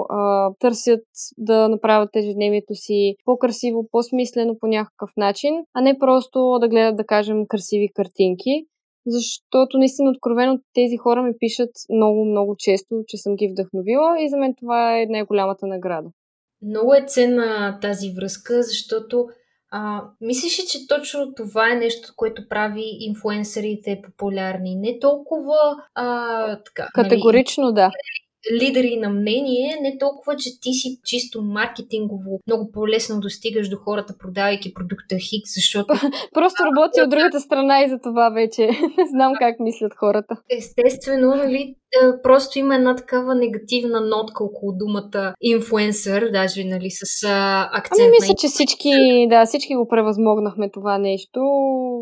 а, търсят да направят ежедневието си по-красиво, по-смислено по някакъв начин, а не просто да гледат, да кажем, красиви картинки защото наистина откровено тези хора ми пишат много, много често, че съм ги вдъхновила и за мен това е най-голямата награда. Много е ценна тази връзка, защото а, мислиш ли, че точно това е нещо, което прави инфуенсърите популярни? Не толкова а, така. Нали, Категорично нали, да лидери на мнение, не толкова, че ти си чисто маркетингово много по-лесно достигаш до хората, продавайки продукта Хикс, защото... Просто работи от другата страна и за това вече не знам как мислят хората. Естествено, нали, просто има една такава негативна нотка около думата инфуенсър, даже нали, с акцент ами, мисля, че всички, да, всички го превъзмогнахме това нещо.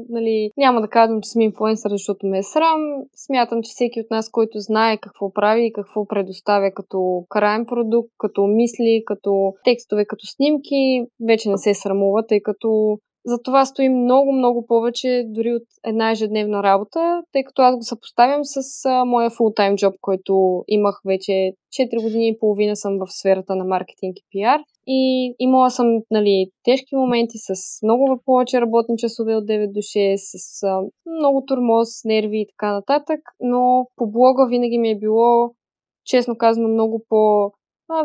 Нали, няма да казвам, че съм инфуенсър, защото ме е срам. Смятам, че всеки от нас, който знае какво прави и какво предоставя като крайен продукт, като мисли, като текстове, като снимки, вече не се срамува, тъй като за това стои много, много повече дори от една ежедневна работа, тъй като аз го съпоставям с а, моя фултайм джоб, който имах вече 4 години и половина съм в сферата на маркетинг и пиар. И имала съм нали, тежки моменти с много повече работни часове от 9 до 6, с а, много турмоз, нерви и така нататък, но по блога винаги ми е било, честно казано, много по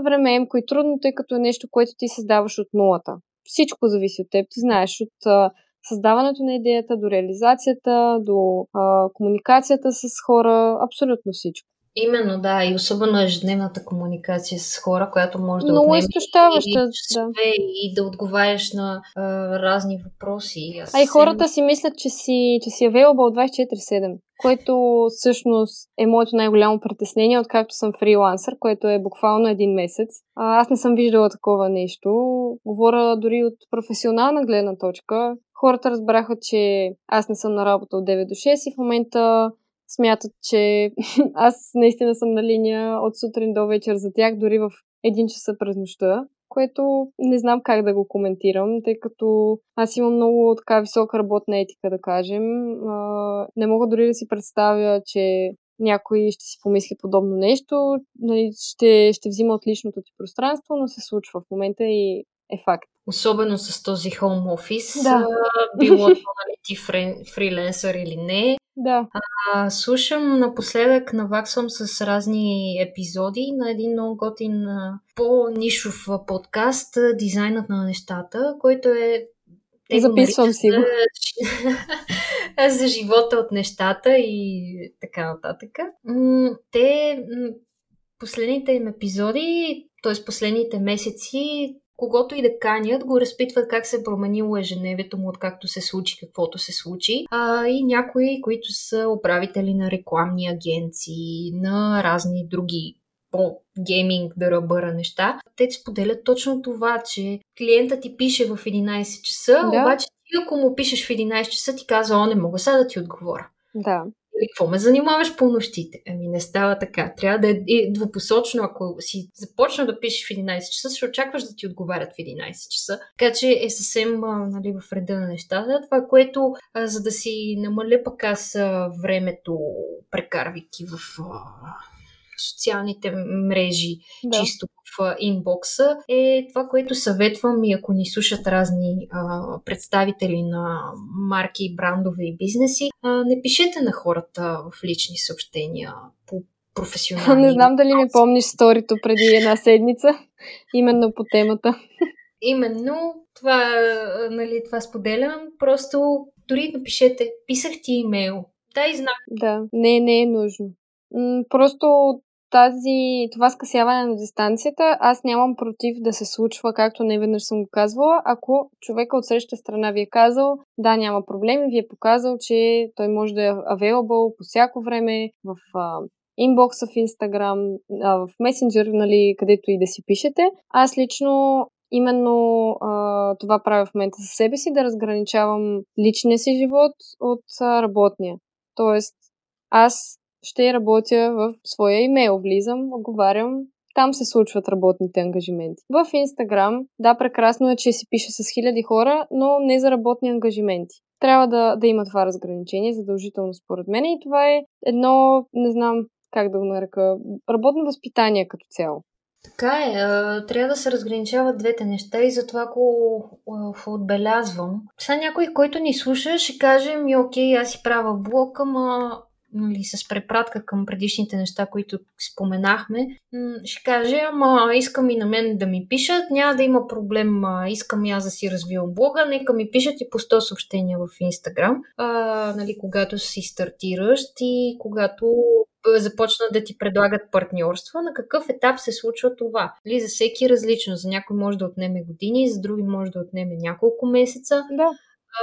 времеемко и трудно, тъй като е нещо, което ти създаваш от нулата всичко зависи от теб. Ти знаеш от създаването на идеята до реализацията, до а, комуникацията с хора, абсолютно всичко. Именно, да, и особено ежедневната комуникация с хора, която може да Много изтощаваща, да. и да отговаряш на а, разни въпроси. Аз а и хората си мислят, че си, че си available 24-7, което всъщност е моето най-голямо притеснение, откакто съм фрилансър, което е буквално един месец. А, аз не съм виждала такова нещо. Говоря дори от професионална гледна точка. Хората разбраха, че аз не съм на работа от 9 до 6 и в момента смятат, че аз наистина съм на линия от сутрин до вечер за тях, дори в един часа през нощта, което не знам как да го коментирам, тъй като аз имам много така висока работна етика, да кажем. не мога дори да си представя, че някой ще си помисли подобно нещо, нали, ще, ще взима от личното ти пространство, но се случва в момента и е факт. Особено с този хоум офис, да. било нали, ти фриленсър или не. Да. А, слушам напоследък, наваксвам с разни епизоди на един много готин по-нишов подкаст Дизайнът на нещата, който е Записвам си го. за живота от нещата и така нататък. Те последните им епизоди, т.е. последните месеци, когато и да канят, го разпитват как се е променило ежедневието му, откакто се случи каквото се случи. А, и някои, които са управители на рекламни агенции, на разни други по-гейминг да ръбъра неща, те споделят точно това, че клиента ти пише в 11 часа, да. обаче ти ако му пишеш в 11 часа, ти казва, о, не мога сега да ти отговоря. Да. Или какво ме занимаваш по нощите? Ами не става така. Трябва да е двупосочно. Ако си започна да пишеш в 11 часа, ще очакваш да ти отговарят в 11 часа. Така че е съвсем нали, в реда на нещата. Това, което а, за да си намаля пък аз времето, прекарвайки в социалните мрежи, Да. чисто в инбокса, е това, което съветвам и ако ни слушат разни а, представители на марки, брандове и бизнеси, а, не пишете на хората в лични съобщения по професионални. Не знам дали ми помниш сторито преди една седмица, именно по темата. Именно това, нали, това споделям. Просто дори напишете, писах ти имейл. Дай знак. Да, не, не е нужно. Просто тази, това скъсяване на дистанцията, аз нямам против да се случва, както не веднъж съм го казвала, ако човека от срещата страна ви е казал, да, няма проблеми, ви е показал, че той може да е available по всяко време в а, инбокса в Instagram, а, в Messenger, нали, където и да си пишете. Аз лично именно а, това правя в момента със себе си, да разграничавам личния си живот от а, работния. Тоест, аз ще работя в своя имейл, влизам, отговарям, там се случват работните ангажименти. В Инстаграм, да, прекрасно е, че си пише с хиляди хора, но не за работни ангажименти. Трябва да, да има това разграничение, задължително според мен. И това е едно, не знам как да го нарека, работно възпитание като цяло. Така е, трябва да се разграничават двете неща и затова го отбелязвам. Сега някой, който ни слуша, ще каже ми, окей, аз си правя блок, ама нали, с препратка към предишните неща, които споменахме, ще каже, ама искам и на мен да ми пишат, няма да има проблем, а, искам и аз да си развивам блога, нека ми пишат и по 100 съобщения в Инстаграм, нали, когато си стартираш и когато започнат да ти предлагат партньорства, на какъв етап се случва това. Нали, за всеки е различно. За някой може да отнеме години, за други може да отнеме няколко месеца. Да.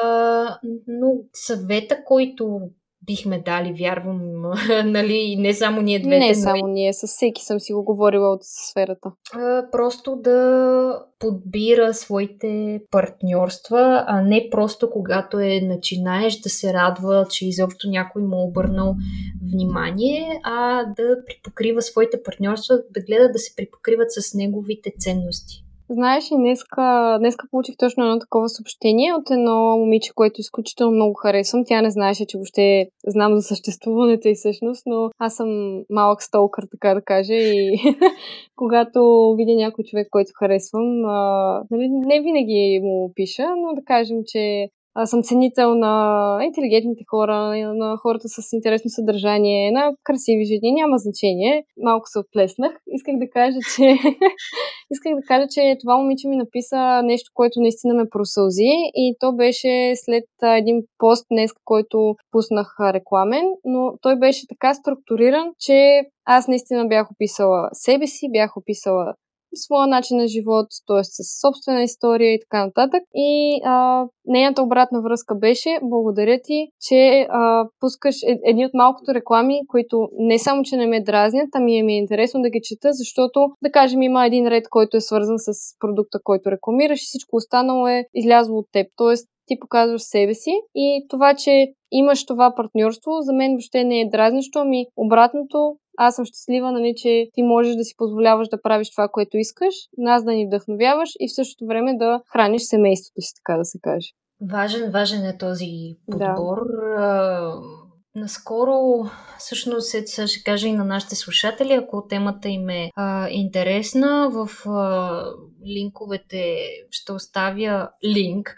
А, но съвета, който бихме дали, вярвам, нали, не само ние двете, Не но само ние, с всеки съм си го говорила от сферата. а, просто да подбира своите партньорства, а не просто когато е начинаеш да се радва, че изобщо някой му е обърнал внимание, а да припокрива своите партньорства, да гледа да се припокриват с неговите ценности. Знаеш ли, днеска, днеска получих точно едно такова съобщение от едно момиче, което изключително много харесвам. Тя не знаеше, че въобще знам за съществуването и всъщност, но аз съм малък столкър, така да кажа, и когато видя някой човек, който харесвам, а, нали, не винаги му пиша, но да кажем, че съм ценител на интелигентните хора, на- хората с интересно съдържание, на красиви жени, няма значение. Малко се отплеснах. Исках да кажа, че исках да кажа, че това момиче ми написа нещо, което наистина ме просълзи и то беше след един пост днес, който пуснах рекламен, но той беше така структуриран, че аз наистина бях описала себе си, бях описала своя начин на живот, т.е. с собствена история и така нататък. И а, нейната обратна връзка беше благодаря ти, че а, пускаш е- едни от малкото реклами, които не само, че не ме дразнят, ами ми е интересно да ги чета, защото, да кажем, има един ред, който е свързан с продукта, който рекламираш и всичко останало е излязло от теб. Тоест, ти показваш себе си и това, че имаш това партньорство, за мен въобще не е дразнещо, ами обратното, аз съм щастлива, нали, че ти можеш да си позволяваш да правиш това, което искаш, нас да ни вдъхновяваш и в същото време да храниш семейството си, така да се каже. Важен, важен е този Да. подбор. А, наскоро, всъщност, се- сега ще кажа и на нашите слушатели, ако темата им е а, интересна, в а, линковете ще оставя линк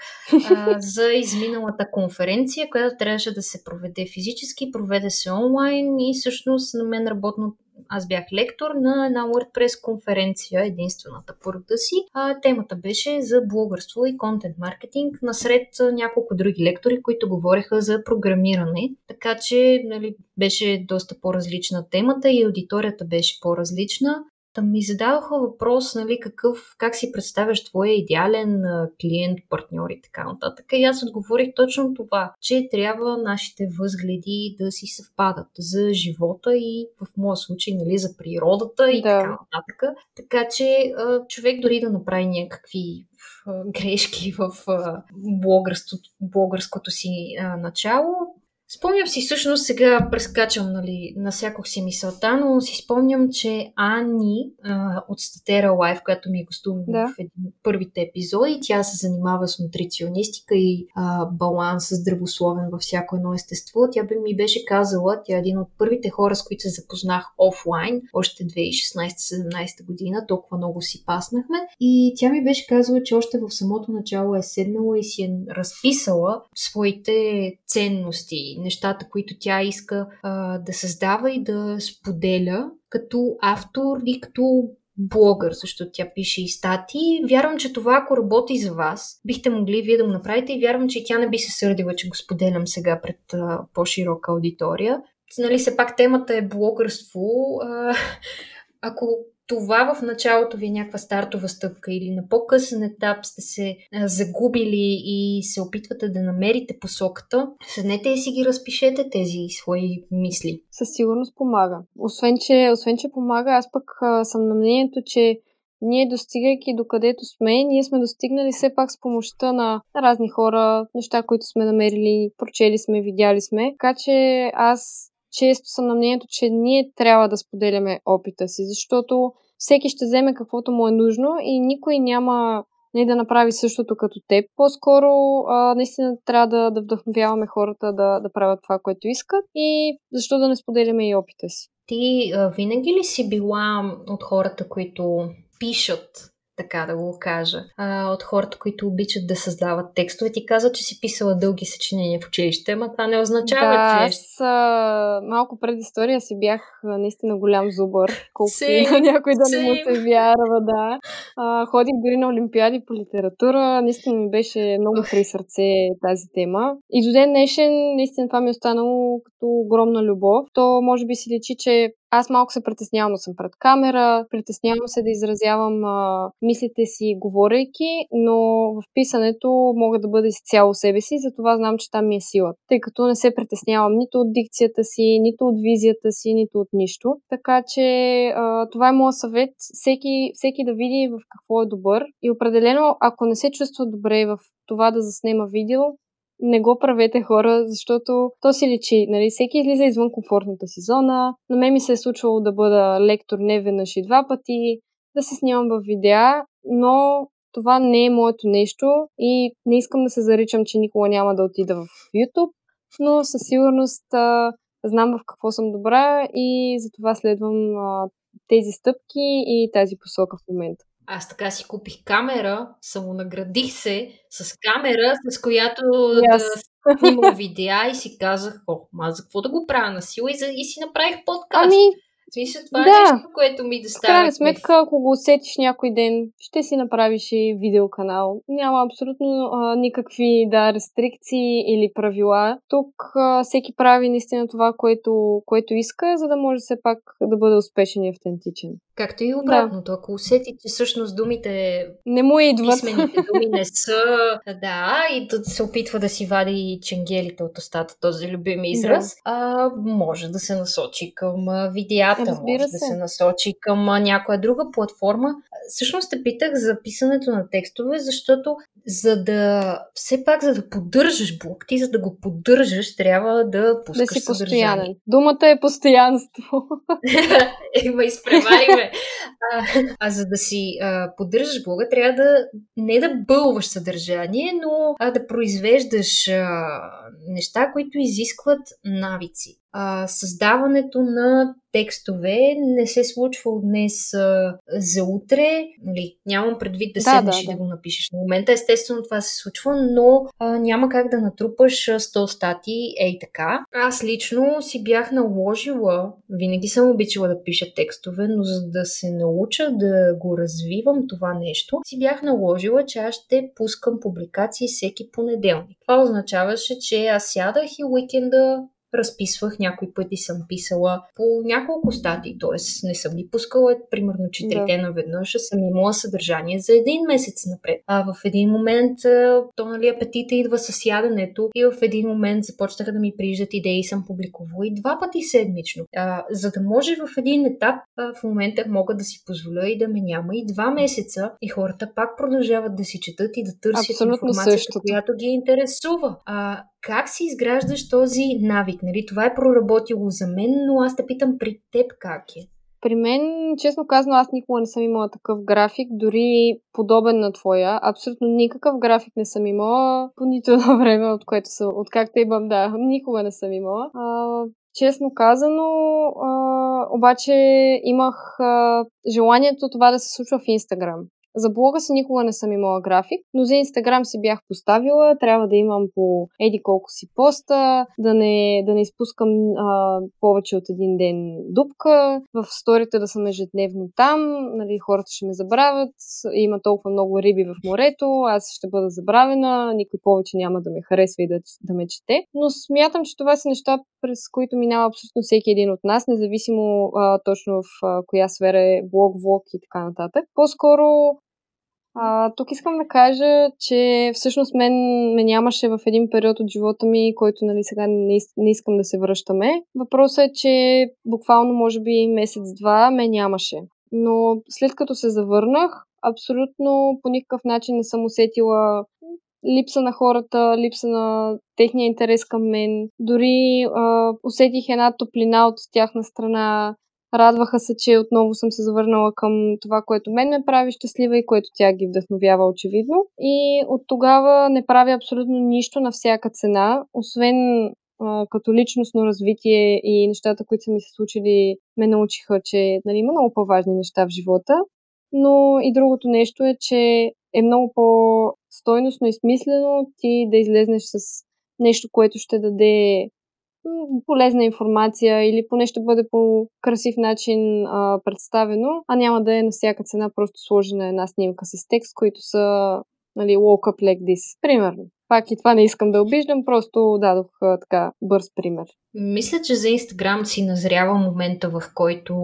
а, за изминалата конференция, която трябваше да се проведе физически, проведе се онлайн и всъщност на мен работно аз бях лектор на една WordPress конференция, единствената по рода си. А, темата беше за блогърство и контент маркетинг, насред няколко други лектори, които говореха за програмиране. Така че нали, беше доста по-различна темата и аудиторията беше по-различна. Та ми задаваха въпрос, нали, какъв, как си представяш твоя идеален клиент, партньор и така нататък. И аз отговорих точно това, че трябва нашите възгледи да си съвпадат за живота и в моя случай, нали, за природата и Да. така нататък. Така че човек дори да направи някакви грешки в а, блогърството, блогърското си начало, Спомням си, всъщност сега прескачам, нали, насякох си мисълта, но си спомням, че Ани а, от Статера Лайф, която ми е гостува да. в един, първите епизоди, тя се занимава с нутриционистика и а, баланс здравословен във всяко едно естество. Тя би ми беше казала, тя е един от първите хора, с които се запознах офлайн, още 2016-17 година, толкова много си паснахме. И тя ми беше казала, че още в самото начало е седнала и си е разписала своите ценности, нещата, които тя иска а, да създава и да споделя като автор и като блогър, защото тя пише и статии. Вярвам, че това, ако работи за вас, бихте могли вие да го направите и вярвам, че тя не би се сърдила, че го споделям сега пред а, по-широка аудитория. Нали, все пак темата е блогърство. А, ако това в началото ви е някаква стартова стъпка или на по-късен етап сте се загубили и се опитвате да намерите посоката, седнете и си ги разпишете тези свои мисли. Със сигурност помага. Освен, че, освен, че помага, аз пък съм на мнението, че ние достигайки до където сме, ние сме достигнали все пак с помощта на разни хора, неща, които сме намерили, прочели сме, видяли сме. Така че аз често съм на мнението, че ние трябва да споделяме опита си, защото всеки ще вземе каквото му е нужно и никой няма не да направи същото като теб. По-скоро а, наистина трябва да, да вдъхновяваме хората да, да правят това, което искат и защо да не споделяме и опита си. Ти а, винаги ли си била от хората, които пишат така да го кажа, а, от хората, които обичат да създават текстове. Ти каза, че си писала дълги съчинения в училище, ама това не означава, да, че... аз а, малко пред история си бях наистина голям зубър, колкото и на някой да не му се вярва, да. А, ходих дори на олимпиади по литература, наистина ми беше много при сърце тази тема. И до ден днешен, наистина това ми е останало като огромна любов. То може би си личи, че аз малко се притеснявам да съм пред камера, притеснявам се да изразявам а, мислите си, говорейки, но в писането мога да бъда изцяло себе си, затова знам, че там ми е силата. Тъй като не се притеснявам нито от дикцията си, нито от визията си, нито от нищо. Така че а, това е моят съвет. Всеки, всеки да види в какво е добър. И определено, ако не се чувства добре в това да заснема видео, не го правете хора, защото то си личи. Нали? Всеки излиза извън комфортната си зона. На мен ми се е случвало да бъда лектор не веднъж и два пъти, да се снимам в видеа, но това не е моето нещо и не искам да се заричам, че никога няма да отида в YouTube, но със сигурност а, знам в какво съм добра и затова следвам а, тези стъпки и тази посока в момента. Аз така си купих камера, самонаградих се с камера, с която yes. да снимам видеа и си казах, о, аз за какво да го правя на сила и, за, и си направих подкаст. Ами, смисъл, това е да. е нещо, което ми доставя. В крайна сметка, ако го усетиш някой ден, ще си направиш и видеоканал. Няма абсолютно а, никакви да, рестрикции или правила. Тук а, всеки прави наистина това, което, което иска, за да може все пак да бъде успешен и автентичен. Както и обратното. Да. Ако усети, че всъщност думите не му идват. писмените думи не са, да, и да се опитва да си вади ченгелите от устата, този любим израз, да. а, може да се насочи към видеята, Разбира може се. да се насочи към някоя друга платформа. Всъщност те питах за писането на текстове, защото за да, все пак, за да поддържаш блог, ти за да го поддържаш, трябва да пускаш да си постоянен. Думата е постоянство. Има, изпревариме. А, а за да си а, поддържаш блога, трябва да не да бълваш съдържание, но а, да произвеждаш а, неща, които изискват навици а, създаването на текстове не се случва от днес а, за утре. Нали, нямам предвид да, да седнеш да, и да. да го напишеш. На момента естествено това се случва, но а, няма как да натрупаш 100 статии ей така. Аз лично си бях наложила, винаги съм обичала да пиша текстове, но за да се науча да го развивам това нещо, си бях наложила, че аз ще пускам публикации всеки понеделник. Това означаваше, че аз сядах и уикенда разписвах, някои пъти съм писала по няколко статии, т.е. не съм ги пускала, примерно четирите да. наведнъж, а съм имала съдържание за един месец напред. А в един момент, то нали апетита идва с яденето и в един момент започнаха да ми прииждат идеи и съм публикувала и два пъти седмично. А, за да може в един етап, а, в момента мога да си позволя и да ме няма и два месеца и хората пак продължават да си четат и да търсят Абсолютно информацията, същото. която ги интересува. А, как си изграждаш този навик? Нали, това е проработило за мен, но аз те питам при теб как е. При мен, честно казано, аз никога не съм имала такъв график, дори подобен на твоя. Абсолютно никакъв график не съм имала по нито едно време, от което съм, откакто имам, да, никога не съм имала. А, честно казано, а, обаче имах а, желанието това да се случва в Инстаграм. За блога си никога не съм имала график, но за Инстаграм си бях поставила, трябва да имам по еди колко си поста, да не, да не изпускам а, повече от един ден дупка, в сторите да съм ежедневно там, нали, хората ще ме забравят, има толкова много риби в морето, аз ще бъда забравена, никой повече няма да ме харесва и да, да ме чете. Но смятам, че това са неща, през които минава абсолютно всеки един от нас, независимо а, точно в а, коя сфера е блог, влог и така нататък. По-скоро а, тук искам да кажа, че всъщност мен ме нямаше в един период от живота ми, който нали, сега не, не искам да се връщаме. Въпросът е, че буквално може би месец-два ме нямаше. Но след като се завърнах, абсолютно по никакъв начин не съм усетила липса на хората, липса на техния интерес към мен. Дори а, усетих една топлина от тяхна страна. Радваха се, че отново съм се завърнала към това, което мен ме прави щастлива и което тя ги вдъхновява очевидно. И от тогава не правя абсолютно нищо на всяка цена, освен като личностно развитие и нещата, които са ми се случили, ме научиха, че нали, има много по-важни неща в живота. Но и другото нещо е, че е много по-стойностно и смислено ти да излезнеш с нещо, което ще даде полезна информация или поне ще бъде по красив начин а, представено, а няма да е на всяка цена просто сложена една снимка с текст, които са нали, woke up like this, примерно. Пак и това не искам да обиждам, просто дадох а, така бърз пример. Мисля, че за Инстаграм си назрява момента, в който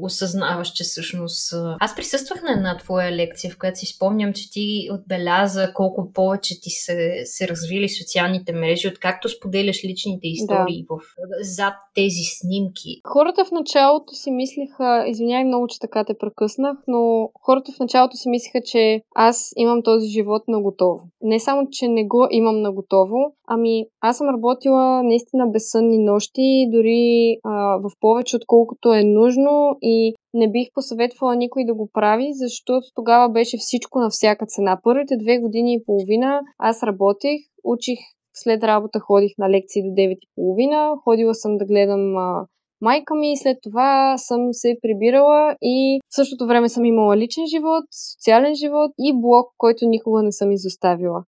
осъзнаваш, че всъщност... Аз присъствах на една твоя лекция, в която си спомням, че ти отбеляза колко повече ти се, се развили социалните мрежи, откакто споделяш личните истории да. в, зад тези снимки. Хората в началото си мислиха, извинявай много, че така те прекъснах, но хората в началото си мислиха, че аз имам този живот на готово. Не само, че не го имам на готово, ами аз съм работила наистина безсънни нощи, дори а, в повече отколкото е нужно и не бих посъветвала никой да го прави, защото тогава беше всичко на всяка цена. Първите две години и половина аз работех, учих след работа ходих на лекции до 9.30, ходила съм да гледам а, майка ми след това съм се прибирала и в същото време съм имала личен живот, социален живот и блог, който никога не съм изоставила.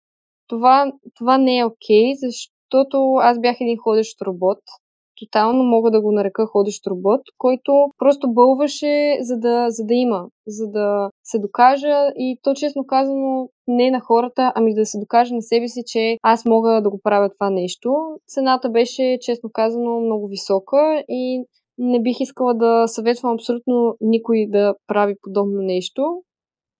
Това, това не е окей, okay, защото аз бях един ходещ робот. Тотално мога да го нарека ходещ робот, който просто бълваше за да, за да има, за да се докажа и то честно казано не на хората, ами да се докаже на себе си, че аз мога да го правя това нещо. Цената беше, честно казано, много висока и не бих искала да съветвам абсолютно никой да прави подобно нещо.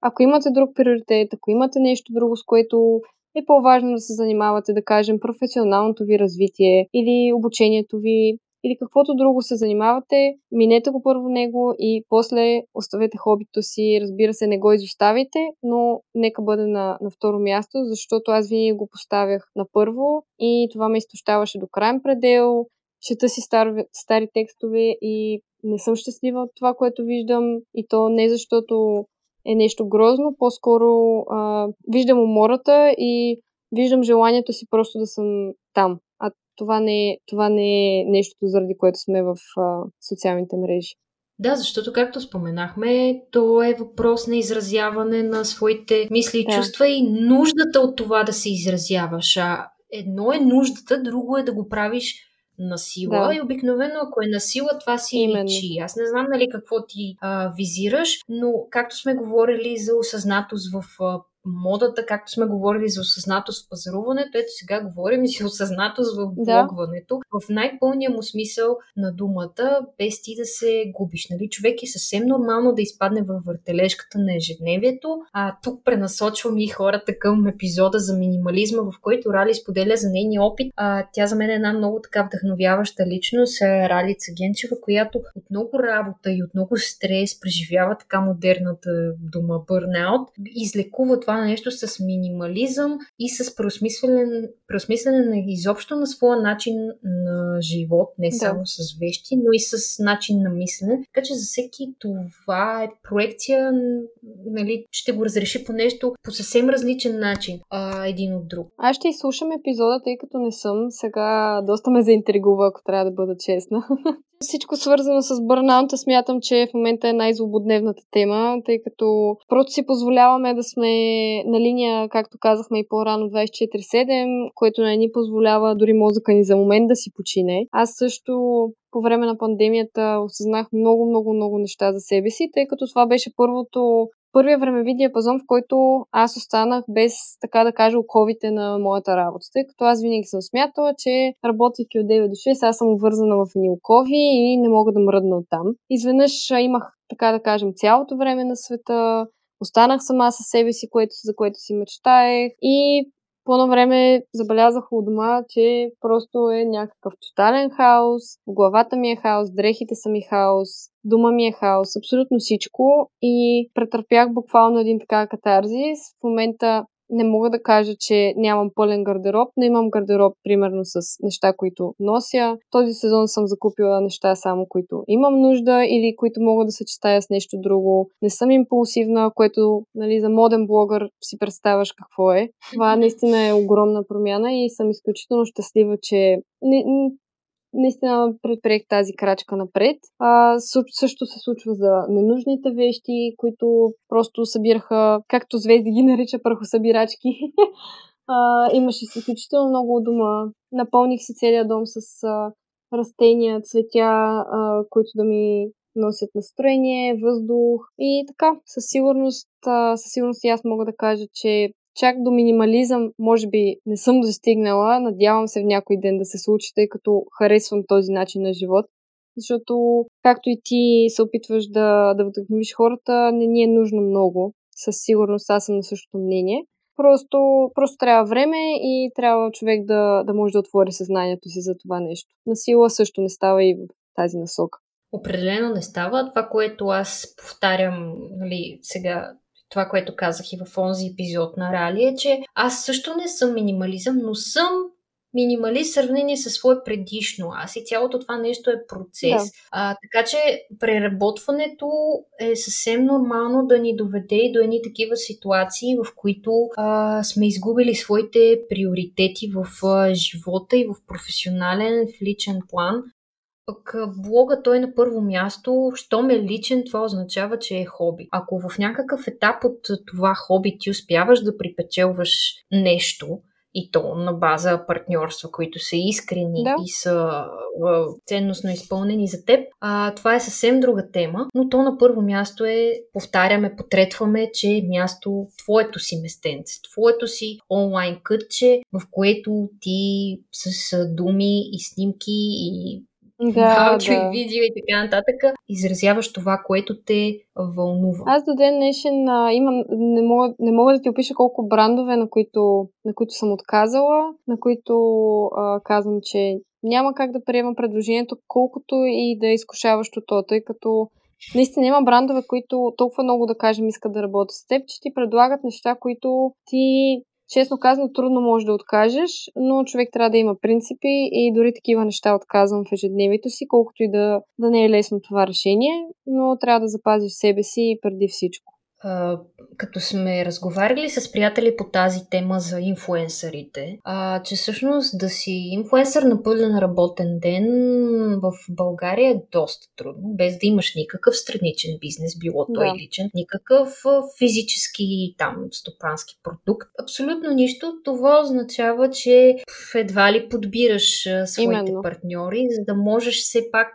Ако имате друг приоритет, ако имате нещо друго, с което е по-важно да се занимавате, да кажем, професионалното ви развитие или обучението ви, или каквото друго се занимавате, минете го първо него и после оставете хобито си. Разбира се, не го изоставите, но нека бъде на, на второ място, защото аз винаги го поставях на първо и това ме изтощаваше до крайен предел. Чета си стар, стари текстове и не съм щастлива от това, което виждам и то не защото е нещо грозно, по-скоро а, виждам умората и виждам желанието си просто да съм там. А това не е, това не е нещо, заради което сме в а, социалните мрежи. Да, защото, както споменахме, то е въпрос на изразяване на своите мисли и да. чувства и нуждата от това да се изразяваш. А едно е нуждата, друго е да го правиш на сила да. и обикновено ако е на сила, това си Именно. личи. Аз не знам нали какво ти а, визираш, но както сме говорили за осъзнатост в а, модата, както сме говорили за осъзнатост в пазаруването, ето сега говорим и за осъзнатост в блогването. Да. В най-пълния му смисъл на думата, без ти да се губиш. Нали? Човек е съвсем нормално да изпадне във въртележката на ежедневието, а тук пренасочвам и хората към епизода за минимализма, в който Рали споделя за нейния опит. А, тя за мен е една много така вдъхновяваща личност, Рали Цагенчева, която от много работа и от много стрес преживява така модерната дума бърнаут, излекува това това нещо с минимализъм и с преосмислене на изобщо на своя начин на живот, не да. само с вещи, но и с начин на мислене. Така че за всеки това е проекция, нали, ще го разреши по нещо по съвсем различен начин а, един от друг. Аз ще изслушам епизода, тъй като не съм. Сега доста ме заинтригува, ако трябва да бъда честна. Всичко свързано с бърнаунта смятам, че в момента е най-злободневната тема, тъй като просто си позволяваме да сме на линия, както казахме и по-рано, 24-7, което не ни позволява дори мозъка ни за момент да си почине. Аз също по време на пандемията осъзнах много, много, много неща за себе си, тъй като това беше първото първия времеви диапазон, в който аз останах без, така да кажа, оковите на моята работа. Тъй като аз винаги съм смятала, че работейки от 9 до 6, аз съм обвързана в едни окови и не мога да мръдна оттам. Изведнъж имах, така да кажем, цялото време на света, останах сама със себе си, което, за което си мечтаех и по едно време забелязах у дома, че просто е някакъв тотален хаос, в главата ми е хаос, дрехите са ми хаос, дома ми е хаос, абсолютно всичко и претърпях буквално един така катарзис. В момента не мога да кажа, че нямам пълен гардероб, но имам гардероб примерно с неща, които нося. Този сезон съм закупила неща само, които имам нужда или които мога да съчетая с нещо друго. Не съм импулсивна, което нали, за моден блогър си представяш какво е. Това наистина е огромна промяна и съм изключително щастлива, че не, наистина предприех тази крачка напред. А, също се случва за ненужните вещи, които просто събираха, както Звезди ги нарича, прахосъбирачки. а, имаше си изключително много дома. Напълних си целият дом с а, растения, цветя, а, които да ми носят настроение, въздух и така. Със сигурност, а, със сигурност и аз мога да кажа, че чак до минимализъм, може би не съм достигнала. Надявам се в някой ден да се случи, тъй като харесвам този начин на живот. Защото, както и ти се опитваш да, да вдъхновиш хората, не ни е нужно много. Със сигурност аз съм на същото мнение. Просто, просто трябва време и трябва човек да, да може да отвори съзнанието си за това нещо. Насила също не става и в тази насока. Определено не става. Това, което аз повтарям нали, сега това, което казах и в онзи епизод на Рали, е, че аз също не съм минимализъм, но съм минималист в сравнение с свое предишно аз и цялото това нещо е процес. Да. А, така че преработването е съвсем нормално да ни доведе и до едни такива ситуации, в които а, сме изгубили своите приоритети в а, живота и в професионален, в личен план. Пък блога той е на първо място, щом е личен, това означава, че е хоби. Ако в някакъв етап от това хоби ти успяваш да припечелваш нещо, и то на база партньорства, които са искрени да. и са ценностно изпълнени за теб, а, това е съвсем друга тема, но то на първо място е, повтаряме, потретваме, че е място твоето си местенце, твоето си онлайн кътче, в което ти с думи и снимки и да, да. и видео и така нататък, изразяваш това, което те вълнува. Аз до ден днешен а, имам, не мога, не мога да ти опиша колко брандове, на които, на които съм отказала, на които а, казвам, че няма как да приема предложението, колкото и да е изкушаващо то, тъй като наистина има брандове, които толкова много да кажем искат да работят с теб, че ти предлагат неща, които ти Честно казано, трудно може да откажеш, но човек трябва да има принципи и дори такива неща отказвам в ежедневието си, колкото и да, да не е лесно това решение, но трябва да запазиш себе си преди всичко като сме разговаряли с приятели по тази тема за инфуенсърите, а, че всъщност да си инфуенсър на пълен работен ден в България е доста трудно, без да имаш никакъв страничен бизнес, било той да. личен, никакъв физически там стопански продукт. Абсолютно нищо. Това означава, че едва ли подбираш своите Именно. партньори, за да можеш все пак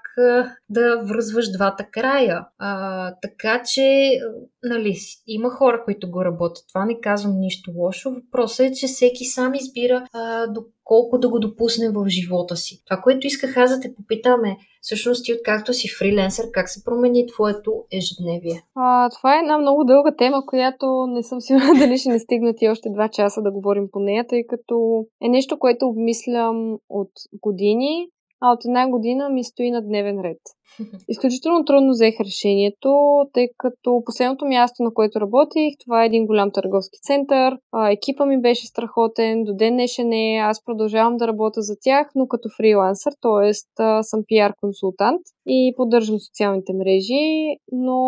да връзваш двата края. А, така че, нали, има хора, които го работят. Това не казвам нищо лошо. Въпросът е, че всеки сам избира а, доколко да го допусне в живота си. Това, което исках аз да те попитаме, всъщност ти откакто си фриленсър, как се промени твоето ежедневие? А, това е една много дълга тема, която не съм сигурна дали ще не стигнат и още два часа да говорим по нея, тъй като е нещо, което обмислям от години а от една година ми стои на дневен ред. Изключително трудно взех решението, тъй като последното място, на което работих, това е един голям търговски център. А, екипа ми беше страхотен, до ден днешен е, аз продължавам да работя за тях, но като фрилансър, т.е. съм пиар консултант и поддържам социалните мрежи, но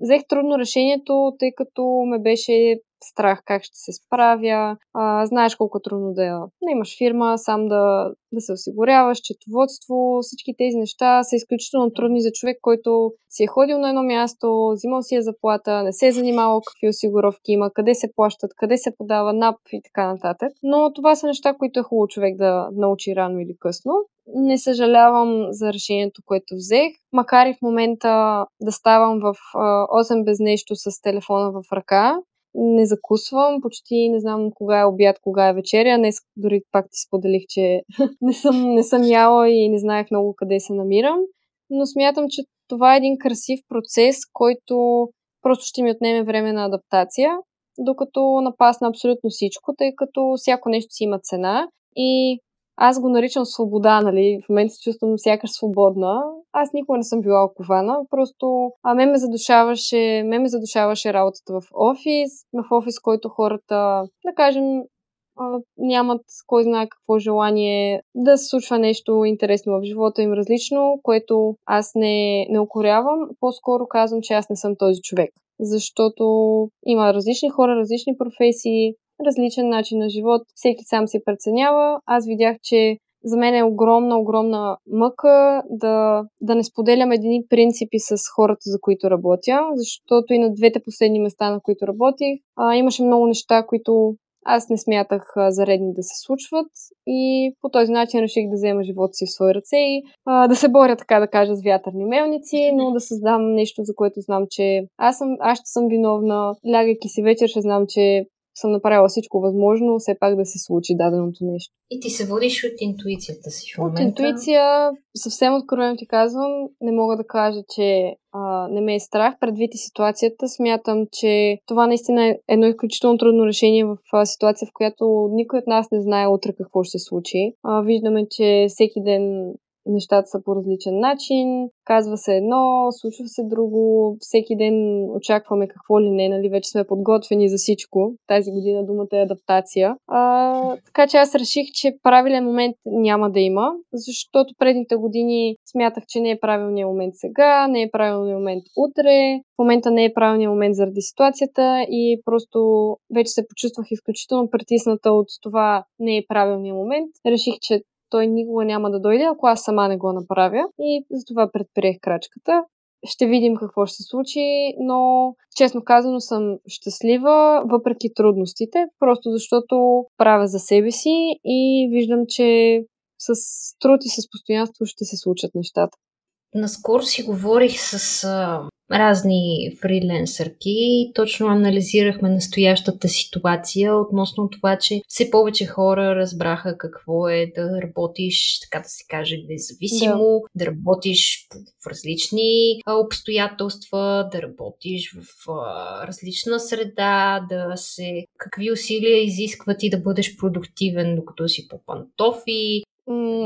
взех трудно решението, тъй като ме беше страх как ще се справя. А, знаеш колко е трудно да, да имаш фирма, сам да, да се осигуряваш, четоводство, всички тези неща са изключително трудни за човек, който си е ходил на едно място, взимал си е заплата, не се е занимавал какви осигуровки има, къде се плащат, къде се подава НАП и така нататък. Но това са неща, които е хубаво човек да научи рано или късно. Не съжалявам за решението, което взех, макар и в момента да ставам в 8 без нещо с телефона в ръка не закусвам, почти не знам кога е обяд, кога е вечеря. Днес дори пак ти споделих, че не съм, не съм яла и не знаех много къде се намирам. Но смятам, че това е един красив процес, който просто ще ми отнеме време на адаптация, докато напасна абсолютно всичко, тъй като всяко нещо си има цена и аз го наричам свобода, нали? В момента се чувствам сякаш свободна. Аз никога не съм била окована, просто а ме ме задушаваше, ме ме задушаваше работата в офис, в офис, който хората, да кажем, нямат кой знае какво желание да се случва нещо интересно в живота им различно, което аз не, не окорявам. По-скоро казвам, че аз не съм този човек. Защото има различни хора, различни професии, различен начин на живот, всеки сам си преценява. Аз видях, че за мен е огромна, огромна мъка да, да не споделям едини принципи с хората, за които работя, защото и на двете последни места, на които работих, а, имаше много неща, които аз не смятах за редни да се случват и по този начин реших да взема живота си в свои ръце и а, да се боря, така да кажа, с вятърни мелници, но да създам нещо, за което знам, че аз, съм, аз ще съм виновна. Лягайки си вечер, ще знам, че съм направила всичко възможно, все пак да се случи даденото нещо. И ти се водиш от интуицията си в момента? От интуиция, съвсем откровено ти казвам, не мога да кажа, че а, не ме е страх. Предвид и ситуацията, смятам, че това наистина е едно изключително трудно решение в а, ситуация, в която никой от нас не знае утре какво ще се случи. А, виждаме, че всеки ден нещата са по различен начин, казва се едно, случва се друго, всеки ден очакваме какво ли не, нали, вече сме подготвени за всичко. Тази година думата е адаптация. А, така че аз реших, че правилен момент няма да има, защото предните години смятах, че не е правилният момент сега, не е правилният момент утре, в момента не е правилният момент заради ситуацията и просто вече се почувствах изключително притисната от това не е правилният момент. Реших, че той никога няма да дойде, ако аз сама не го направя. И затова предприех крачката. Ще видим какво ще се случи, но честно казано съм щастлива, въпреки трудностите, просто защото правя за себе си и виждам, че с труд и с постоянство ще се случат нещата. Наскоро си говорих с разни фриленсърки точно анализирахме настоящата ситуация относно това, че все повече хора разбраха какво е да работиш, така да се каже, независимо, да, да работиш в различни обстоятелства, да работиш в различна среда, да се какви усилия изискват и да бъдеш продуктивен, докато си по пантофи,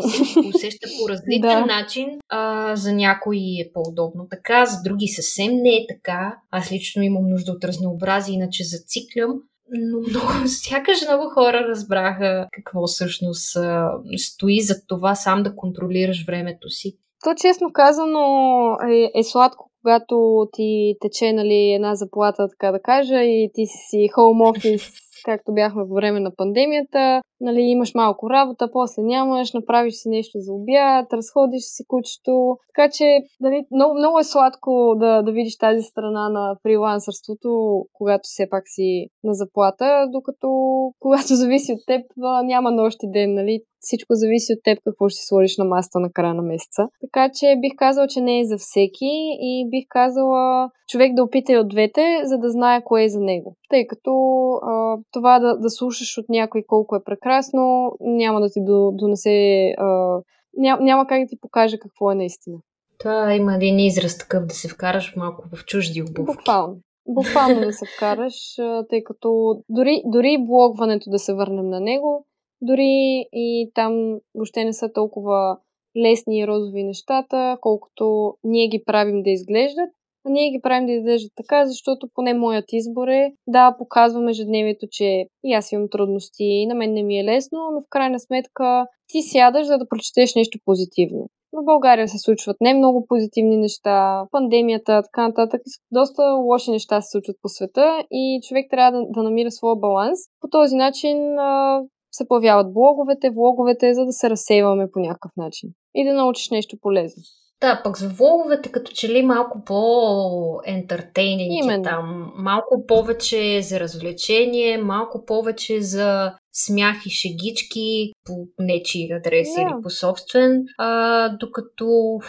се усеща по различен да. начин. А, за някои е по-удобно така, за други съвсем не е така. Аз лично имам нужда от разнообразие, иначе зациклям. Но много, сякаш много хора разбраха какво всъщност стои за това сам да контролираш времето си. То честно казано е, е сладко, когато ти тече нали, една заплата, така да кажа, и ти си си home office както бяхме по време на пандемията. Нали, имаш малко работа, после нямаш, направиш си нещо за обяд, разходиш си кучето. Така че нали, много, много е сладко да, да видиш тази страна на фрилансърството, когато все пак си на заплата, докато когато зависи от теб, няма нощ и ден. Нали? всичко зависи от теб какво ще сложиш на маста на края на месеца. Така че бих казала, че не е за всеки и бих казала човек да опита и от двете, за да знае кое е за него. Тъй като а, това да, да слушаш от някой колко е прекрасно, няма да ти донесе. А, ням, няма как да ти покаже какво е наистина. Това има един израз такъв да се вкараш малко в чужди обувки. Буквално. Буквално да се вкараш, тъй като дори, дори блогването да се върнем на него, дори и там въобще не са толкова лесни и розови нещата, колкото ние ги правим да изглеждат. А ние ги правим да изглеждат така, защото поне моят избор е да показвам ежедневието, че и аз имам трудности, и на мен не ми е лесно, но в крайна сметка ти сядаш за да прочетеш нещо позитивно. В България се случват не много позитивни неща, пандемията, така нататък. Доста лоши неща се случват по света и човек трябва да, да намира своя баланс. По този начин а, се появяват блоговете, влоговете, за да се разсейваме по някакъв начин и да научиш нещо полезно. Да, пък за влоговете като че ли малко по-ентертейнинг там. Малко повече за развлечение, малко повече за смях и шегички по нечи адрес yeah. или по собствен, а, докато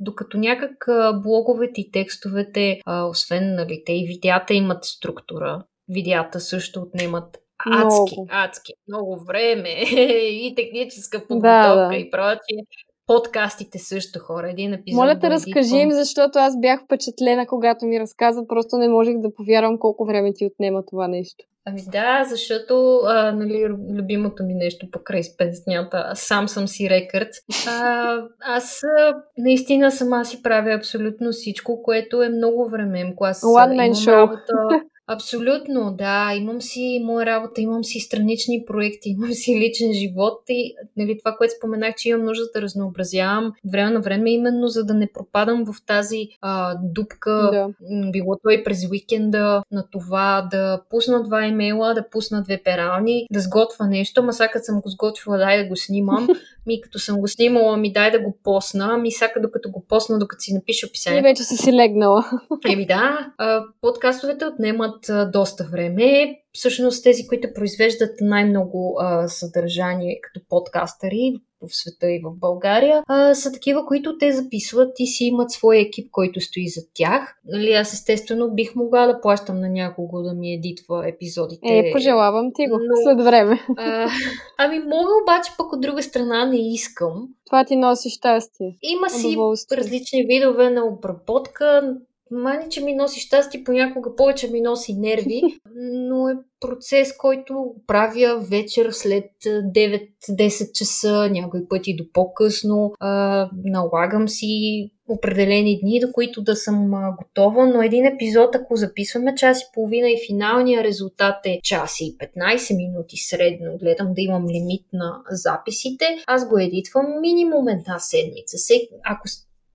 докато някак блоговете и текстовете, а, освен нали, те и видеята имат структура, видеята също отнемат адски, много. адски, много време и техническа подготовка да, да. и прочие подкастите също хора. Един епизод. Моля те, разкажи им, защото аз бях впечатлена, когато ми разказа. Просто не можех да повярвам колко време ти отнема това нещо. Ами да, защото а, нали, любимото ми нещо покрай спеснята, сам съм си рекърд. А, аз а, наистина сама си правя абсолютно всичко, което е много време. Аз One man show. Работа, Абсолютно, да. Имам си моя работа, имам си странични проекти, имам си личен живот и нали, това, което споменах, че имам нужда да разнообразявам време на време, именно за да не пропадам в тази а, дупка, да. било то и през уикенда, на това да пусна два имейла, да пусна две перални, да сготвя нещо, ама сега съм го сготвила, дай да го снимам, ми като съм го снимала, ми дай да го посна, ми сега докато го посна, докато си напиша описанието. И вече си си легнала. Еми да, подкастовете отнемат а, доста време. Всъщност тези, които произвеждат най-много а, съдържание като подкастъри в света и в България, а, са такива, които те записват и си имат свой екип, който стои за тях. Нали, аз естествено бих могла да плащам на някого да ми едитва епизодите. Е, пожелавам ти го но, след време. А, ами мога обаче пък от друга страна не искам. Това ти носи щастие. Има си различни видове на обработка. Мани, че ми носи щастие, понякога повече ми носи нерви, но е процес, който правя вечер след 9-10 часа, някои пъти до по-късно. А, налагам си определени дни, до които да съм готова, но един епизод, ако записваме час и половина и финалния резултат е час и 15 минути средно, гледам да имам лимит на записите, аз го едитвам минимум една седмица. Ако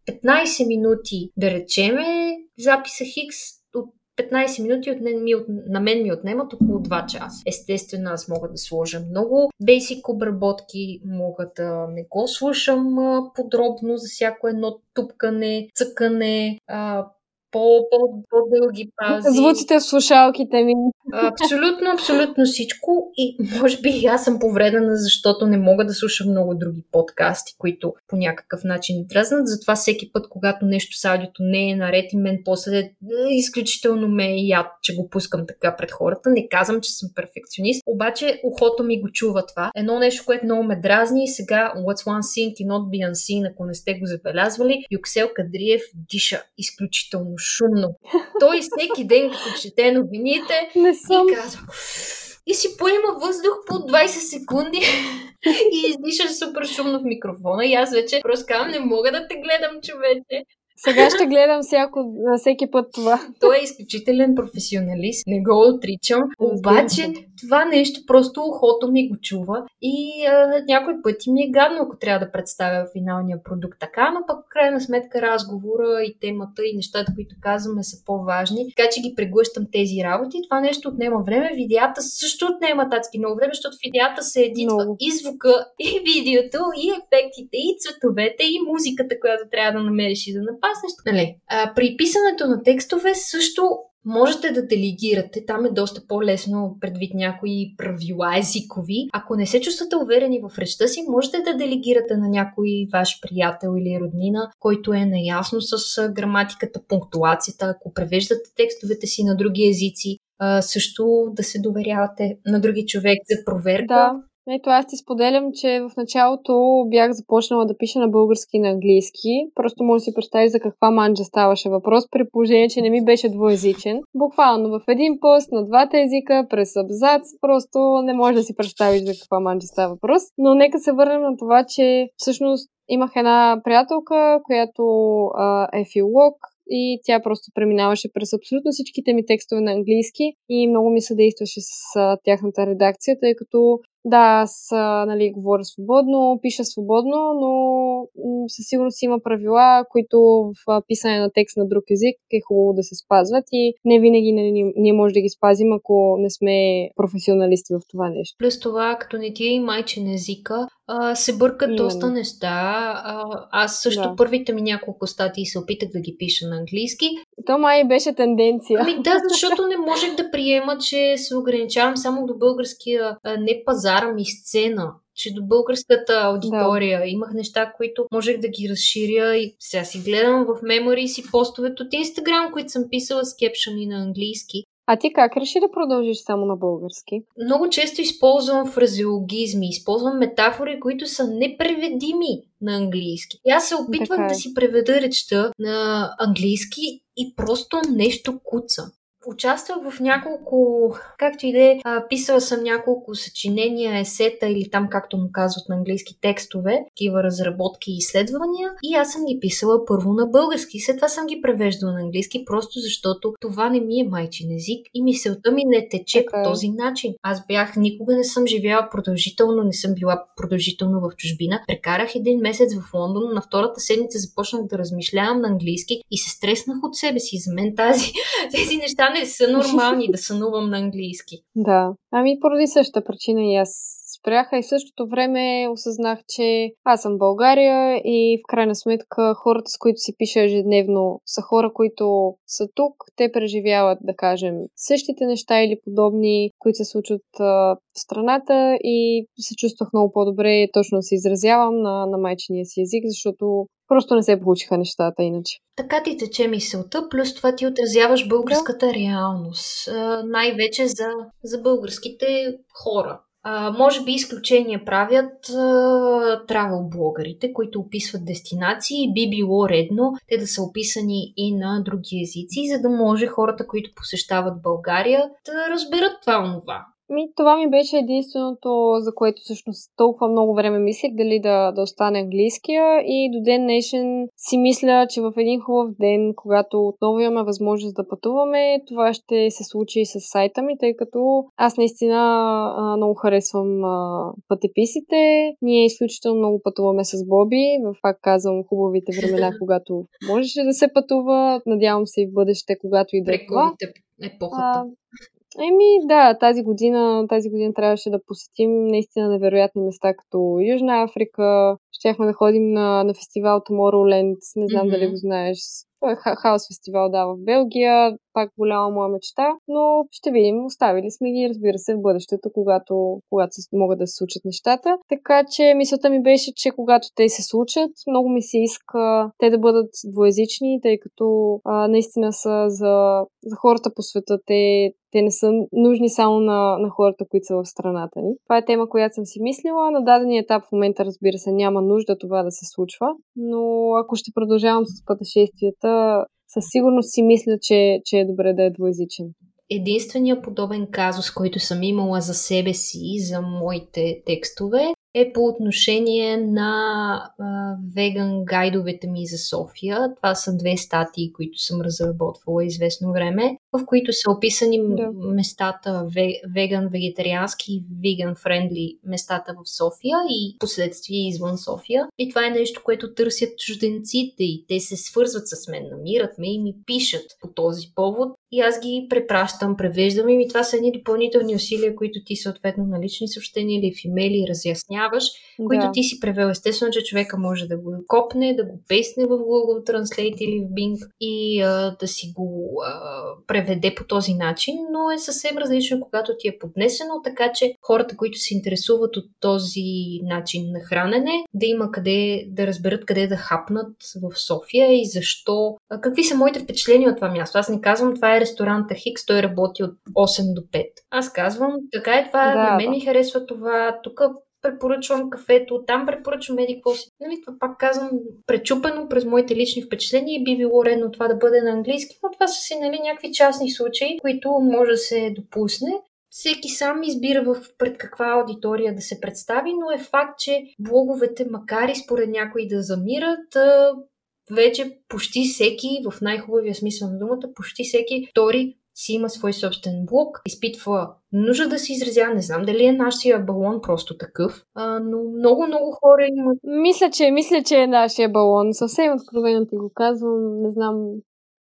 15 минути, да речеме, записа Хикс от 15 минути от, ми, от, на мен ми отнемат около 2 часа. Естествено, аз мога да сложа много бейсик обработки, мога да не го слушам подробно за всяко едно тупкане, цъкане, а, по, по, по-дълги паузи. Звуците в слушалките ми. Абсолютно, абсолютно всичко. И може би аз съм повредена, защото не мога да слушам много други подкасти, които по някакъв начин дразнат. Затова всеки път, когато нещо с аудиото не е наред и мен после е, изключително ме е яд, че го пускам така пред хората. Не казвам, че съм перфекционист, обаче ухото ми го чува това. Едно нещо, което много ме дразни и сега What's One Thing и Not Be Unseen, ако не сте го забелязвали, Юксел Кадриев диша изключително шумно. Той всеки ден, като чете новините, Не съм. и казва и си поема въздух по 20 секунди и издиша супер шумно в микрофона и аз вече просто казвам, не мога да те гледам, човече. Сега ще гледам всяко, на всеки път това. Той е изключителен професионалист, не го отричам, обаче това нещо просто ухото ми го чува и а, някой пъти ми е гадно, ако трябва да представя финалния продукт така, но пък в крайна сметка разговора и темата и нещата, които казваме са по-важни, така че ги преглъщам тези работи. Това нещо отнема време, видеята също отнема татски много време, защото видеята се едитва много. и звука, и видеото, и ефектите, и цветовете, и музиката, която трябва да намериш и да напаснеш. Нали? А, при писането на текстове също Можете да делегирате, там е доста по-лесно предвид някои правила езикови. Ако не се чувствате уверени в речта си, можете да делегирате на някой ваш приятел или роднина, който е наясно с граматиката, пунктуацията. Ако превеждате текстовете си на други езици, също да се доверявате на други човек за проверка. Да Ето аз ти споделям, че в началото бях започнала да пиша на български и на английски. Просто може да си представиш за каква манджа ставаше въпрос, при положение, че не ми беше двоязичен. Буквално в един пост на двата езика, през абзац, просто не може да си представиш за каква манджа става въпрос. Но нека се върнем на това, че всъщност имах една приятелка, която а, е филолог и тя просто преминаваше през абсолютно всичките ми текстове на английски и много ми съдействаше с тяхната редакция, тъй като да, аз нали, говоря свободно, пиша свободно, но със сигурност има правила, които в писане на текст на друг език е хубаво да се спазват и не винаги нали, ние може да ги спазим, ако не сме професионалисти в това нещо. Плюс това, като не ти е майчен езика, се бъркат Именно. доста неща. Аз също да. първите ми няколко статии се опитах да ги пиша на английски. То май беше тенденция. Ами да, защото не можех да приема, че се ограничавам само до българския не пазара ми сцена че до българската аудитория. Да. Имах неща, които можех да ги разширя и сега си гледам в мемори си постовете от Инстаграм, които съм писала с кепшани на английски. А ти как реши да продължиш само на български? Много често използвам фразеологизми, използвам метафори, които са непреведими на английски. И аз се опитвам да си преведа речта на английски и просто нещо куца. Участвах в няколко, както и да е, писала съм няколко съчинения, есета или там, както му казват на английски текстове, такива разработки и изследвания. И аз съм ги писала първо на български, след това съм ги превеждала на английски, просто защото това не ми е майчин език и мисълта ми не тече okay. по е. този начин. Аз бях, никога не съм живяла продължително, не съм била продължително в чужбина. Прекарах един месец в Лондон, на втората седмица започнах да размишлявам на английски и се стреснах от себе си. За мен тази, тези неща не са нормални да сънувам на английски. Да. Ами поради същата причина и аз спряха и същото време осъзнах, че аз съм България и в крайна сметка хората, с които си пиша ежедневно, са хора, които са тук. Те преживяват, да кажем, същите неща или подобни, които се случват в страната и се чувствах много по-добре точно се изразявам на, на майчиния си език, защото Просто не се получиха нещата иначе. Така ти тече мисълта, плюс това ти отразяваш българската да. реалност. Най-вече за, за българските хора. А, може би изключение правят травел блогърите, които описват дестинации. Би било редно те да са описани и на други езици, за да може хората, които посещават България, да разберат това онова. Ми, това ми беше единственото, за което всъщност толкова много време мислех дали да, да остане английския и до ден днешен си мисля, че в един хубав ден, когато отново имаме възможност да пътуваме, това ще се случи и с сайта ми, тъй като аз наистина а, много харесвам а, пътеписите. Ние изключително много пътуваме с Боби, в пак казвам хубавите времена, когато можеше да се пътува. Надявам се и в бъдеще, когато и да е това. Епохата. Еми, да, тази година, тази година трябваше да посетим наистина невероятни места, като Южна Африка. Щяхме да ходим на, на фестивал Tomorrowland, не знам mm-hmm. дали го знаеш. Той е хаос фестивал, да, в Белгия пак голяма моя мечта, но ще видим. Оставили сме ги, разбира се, в бъдещето, когато, когато могат да се случат нещата. Така че мисълта ми беше, че когато те се случат, много ми се иска те да бъдат двоязични, тъй като а, наистина са за, за хората по света. Те, те не са нужни само на, на хората, които са в страната ни. Това е тема, която съм си мислила. На даден етап в момента, разбира се, няма нужда това да се случва, но ако ще продължавам с пътешествията, със сигурност си мисля, че, че е добре да е двоязичен. Единственият подобен казус, който съм имала за себе си, за моите текстове, е по отношение на а, веган гайдовете ми за София. Това са две статии, които съм разработвала известно време, в които са описани да. местата веган, вегетариански и веган френдли местата в София и последствия извън София. И това е нещо, което търсят чужденците и те се свързват с мен, намират ме и ми пишат по този повод и аз ги препращам, превеждам и това са едни допълнителни усилия, които ти съответно на лични съобщения или в имейли разясняваш познаваш, които Да. ти си превел. Естествено, че човека може да го копне, да го песне в Google Translate или в Bing и а, да си го а, преведе по този начин, но е съвсем различно, когато ти е поднесено, така че хората, които се интересуват от този начин на хранене, да има къде да разберат къде да хапнат в София и защо. А, какви са моите впечатления от това място? Аз не казвам, това е ресторанта Хикс, той работи от 8 до 5. Аз казвам, така е това, Да, на мен да. ми харесва това, тук препоръчвам кафето, там препоръчвам еди си. Нали, това пак казвам, пречупено през моите лични впечатления и би било редно това да бъде на английски, но това са си нали, някакви частни случаи, които може да се допусне. Всеки сам избира в пред каква аудитория да се представи, но е факт, че блоговете, макар и според някои да замират, вече почти всеки, в най-хубавия смисъл на думата, почти всеки втори си има свой собствен блог, изпитва нужда да се изразява. Не знам дали е нашия балон просто такъв, а, но много-много хора имат. Мисля, че, мисля, че е нашия балон. Съвсем откровено ти го казвам. Не знам.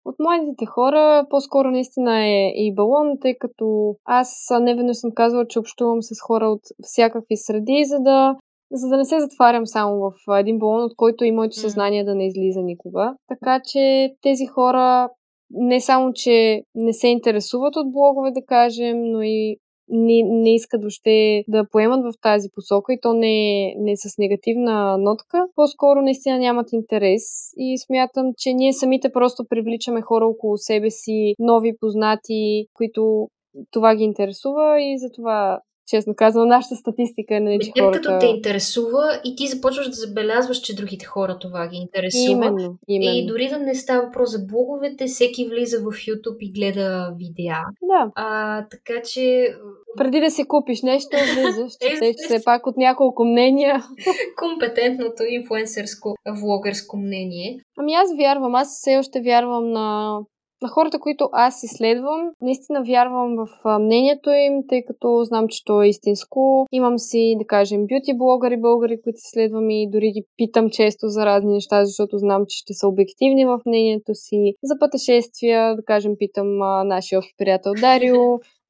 От младите хора по-скоро наистина е и балон, тъй като аз не веднъж съм казвала, че общувам с хора от всякакви среди, за да, за да не се затварям само в един балон, от който и моето съзнание да не излиза никога. Така че тези хора не само, че не се интересуват от блогове, да кажем, но и не, не искат въобще да поемат в тази посока и то не не с негативна нотка. По-скоро наистина нямат интерес и смятам, че ние самите просто привличаме хора около себе си, нови познати, които това ги интересува и затова честно казвам, нашата статистика е, нали, че хората... като те интересува и ти започваш да забелязваш, че другите хора това ги интересува. Именно, именно. И дори да не става въпрос за блоговете, всеки влиза в YouTube и гледа видеа. Да. А, така че Преди да си купиш нещо, влизаш, Е, четеш все пак от няколко мнения. компетентното инфуенсърско, влогърско мнение. Ами аз вярвам, аз все още вярвам на, на хората, които аз изследвам. Наистина вярвам в мнението им, тъй като знам, че то е истинско. Имам си, да кажем, бюти блогъри българи, които изследвам и дори ги питам често за разни неща, защото знам, че ще са обективни в мнението си. За пътешествия, да кажем, питам а, нашия общ приятел Дарио,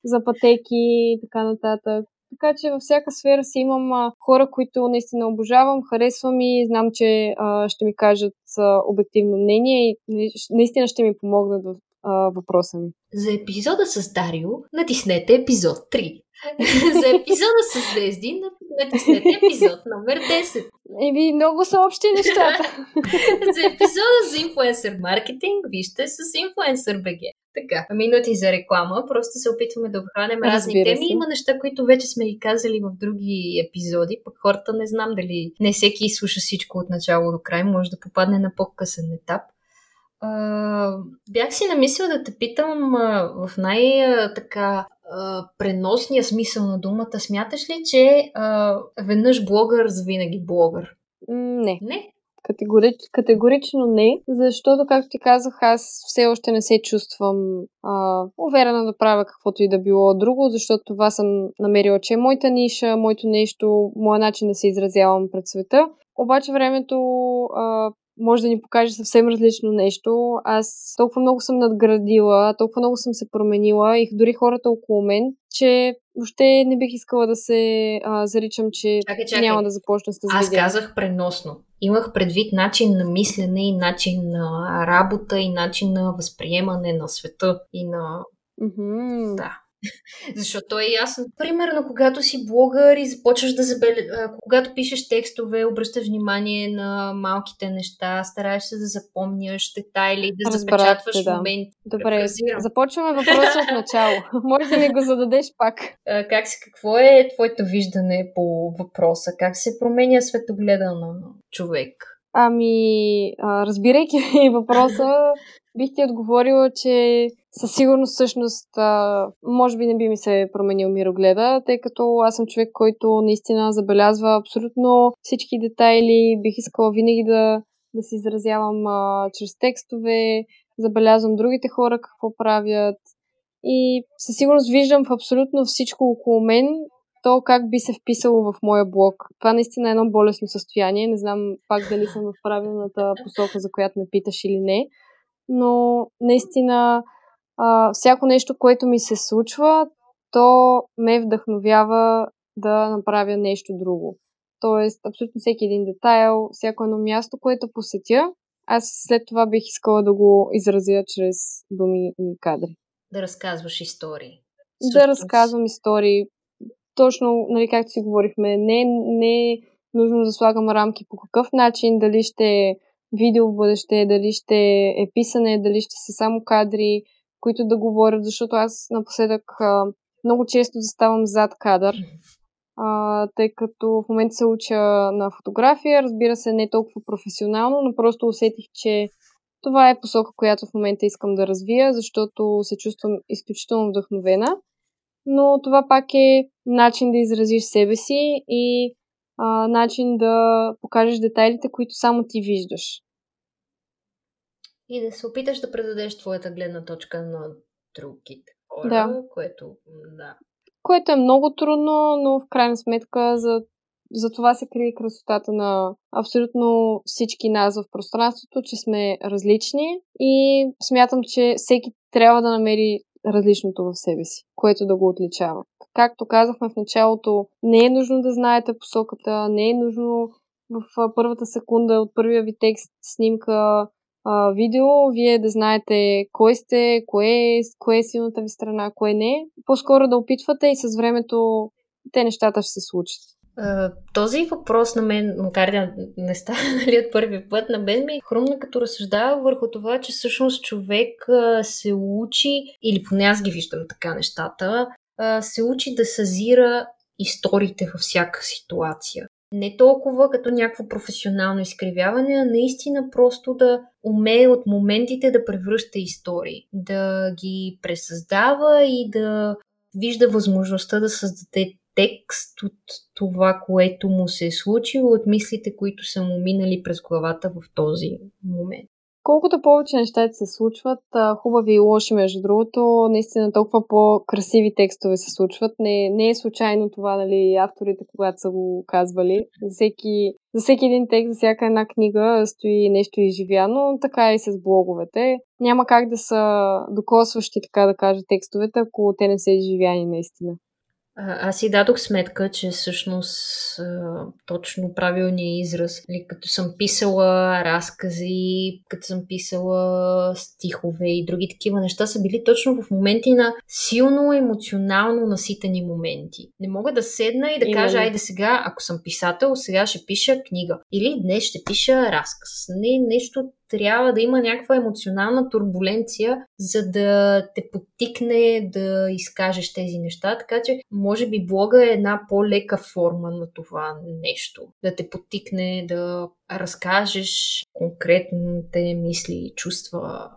за пътеки и така нататък. Така че във всяка сфера си имам а, хора, които наистина обожавам, харесвам и знам, че а, ще ми кажат а, обективно мнение и нали, наистина ще ми помогнат в а, въпроса ми. За епизода с Дарио натиснете епизод 3. за епизода с Звезди натиснете епизод номер 10. Еми, много са общи нещата. за епизода за инфуенсър маркетинг вижте с Influencer BG. Така, минути за реклама. Просто се опитваме да обхванем разни Разбира теми. се. Има неща, които вече сме ги казали в други епизоди, пък хората не знам дали не всеки слуша всичко от начало до край, може да попадне на по-късен етап. А, бях си намислила да те питам а, в най-така преносния смисъл на думата. Смяташ ли, че а, веднъж блогър, завинаги блогър? Не. Не. Категорич, категорично не, защото, както ти казах, аз все още не се чувствам а, уверена да правя каквото и да било друго, защото това съм намерила, че е моята ниша, моето нещо, моят начин да се изразявам пред света. Обаче времето а, може да ни покаже съвсем различно нещо. Аз толкова много съм надградила, толкова много съм се променила и дори хората около мен, че въобще не бих искала да се а, заричам, че Чакай, чакай. няма да започна с Аз видео. казах преносно. Имах предвид начин на мислене и начин на работа и начин на възприемане на света и на... Мгм. Да. Защото е ясно. Примерно, когато си блогър и започваш да забеля... Когато пишеш текстове, обръщаш внимание на малките неща, стараеш се да запомняш детайли, да Разбрах запечатваш да. моменти. Добре, Префразирам. започваме въпроса от начало. Може да ми го зададеш пак. А, Как си, какво е твоето виждане по въпроса? Как се променя светогледа на човек? Ами, разбирайки въпроса, бих ти отговорила, че със сигурност всъщност а, може би не би ми се променил мирогледа, тъй като аз съм човек, който наистина забелязва абсолютно всички детайли. Бих искала винаги да, да се изразявам а, чрез текстове, забелязвам другите хора какво правят и със сигурност виждам в абсолютно всичко около мен то как би се вписало в моя блог. Това наистина е едно болесно състояние. Не знам пак дали съм в правилната посока, за която ме питаш или не. Но наистина а, всяко нещо, което ми се случва, то ме вдъхновява да направя нещо друго. Тоест, абсолютно всеки един детайл, всяко едно място, което посетя, аз след това бих искала да го изразя чрез думи и кадри. Да разказваш истории. Да разказвам истории. Точно, нали, както си говорихме, не, не е нужно да слагам рамки по какъв начин, дали ще е видео в бъдеще, дали ще е писане, дали ще са само кадри, които да говорят, защото аз напоследък а, много често заставам зад кадър, а, тъй като в момента се уча на фотография, разбира се, не толкова професионално, но просто усетих, че това е посока, която в момента искам да развия, защото се чувствам изключително вдъхновена. Но това пак е начин да изразиш себе си и а, начин да покажеш детайлите, които само ти виждаш. И да се опиташ да предадеш твоята гледна точка на другите хора, да. което, да. Което е много трудно, но в крайна сметка за, за това се крие красотата на абсолютно всички нас в пространството, че сме различни и смятам, че всеки трябва да намери различното в себе си, което да го отличава. Както казахме в началото, не е нужно да знаете посоката, не е нужно в първата секунда от първия ви текст, снимка, видео, вие да знаете кой сте, кое е, кое е силната ви страна, кое не. По-скоро да опитвате и с времето те нещата ще се случат. Този въпрос на мен, макар да не става нали, от първи път, на мен ми е хрумна като разсъждава върху това, че всъщност човек се учи, или поне аз ги виждам така нещата, се учи да съзира историите във всяка ситуация. Не толкова като някакво професионално изкривяване, а наистина просто да умее от моментите да превръща истории, да ги пресъздава и да вижда възможността да създаде текст от това, което му се е случило, от мислите, които са му минали през главата в този момент колкото повече неща се случват, хубави и лоши, между другото, наистина толкова по-красиви текстове се случват. Не, не е случайно това, нали, авторите, когато са го казвали. За всеки, за всеки един текст, за всяка една книга стои нещо изживяно, така и с блоговете. Няма как да са докосващи, така да кажа, текстовете, ако те не са изживяни наистина. Аз си дадох сметка, че всъщност точно правилният израз, или като съм писала разкази, като съм писала стихове и други такива неща, са били точно в моменти на силно емоционално наситени моменти. Не мога да седна и да Именно. кажа, айде сега, ако съм писател, сега ще пиша книга. Или днес ще пиша разказ. Не нещо трябва да има някаква емоционална турбуленция, за да те подтикне да изкажеш тези неща. Така че, може би, блога е една по-лека форма на това нещо. Да те подтикне да разкажеш конкретните мисли, чувства,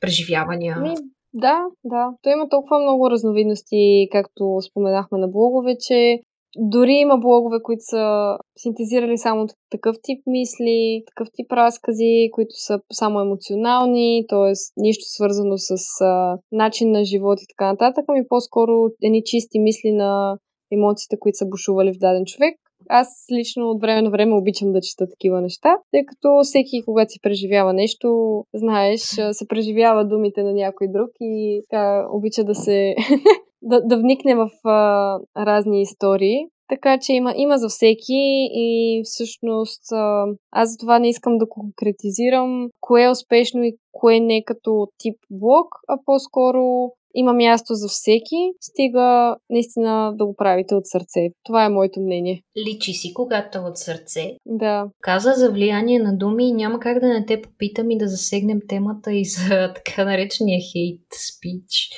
преживявания. Ми, да, да. То има толкова много разновидности, както споменахме на блогове, че дори има блогове, които са синтезирали само такъв тип мисли, такъв тип разкази, които са само емоционални, т.е. нищо свързано с а, начин на живот и така нататък, ами по-скоро едни чисти мисли на емоциите, които са бушували в даден човек. Аз лично от време на време обичам да чета такива неща, тъй като всеки, когато си преживява нещо, знаеш, се преживява думите на някой друг и така обича да се да, да вникне в а, разни истории. Така че има, има за всеки и всъщност аз за това не искам да конкретизирам кое е успешно и кое не като тип блог, а по-скоро има място за всеки, стига наистина да го правите от сърце. Това е моето мнение. Личи си, когато от сърце. Да. Каза за влияние на думи и няма как да не те попитам и да засегнем темата и за така наречения хейт спич.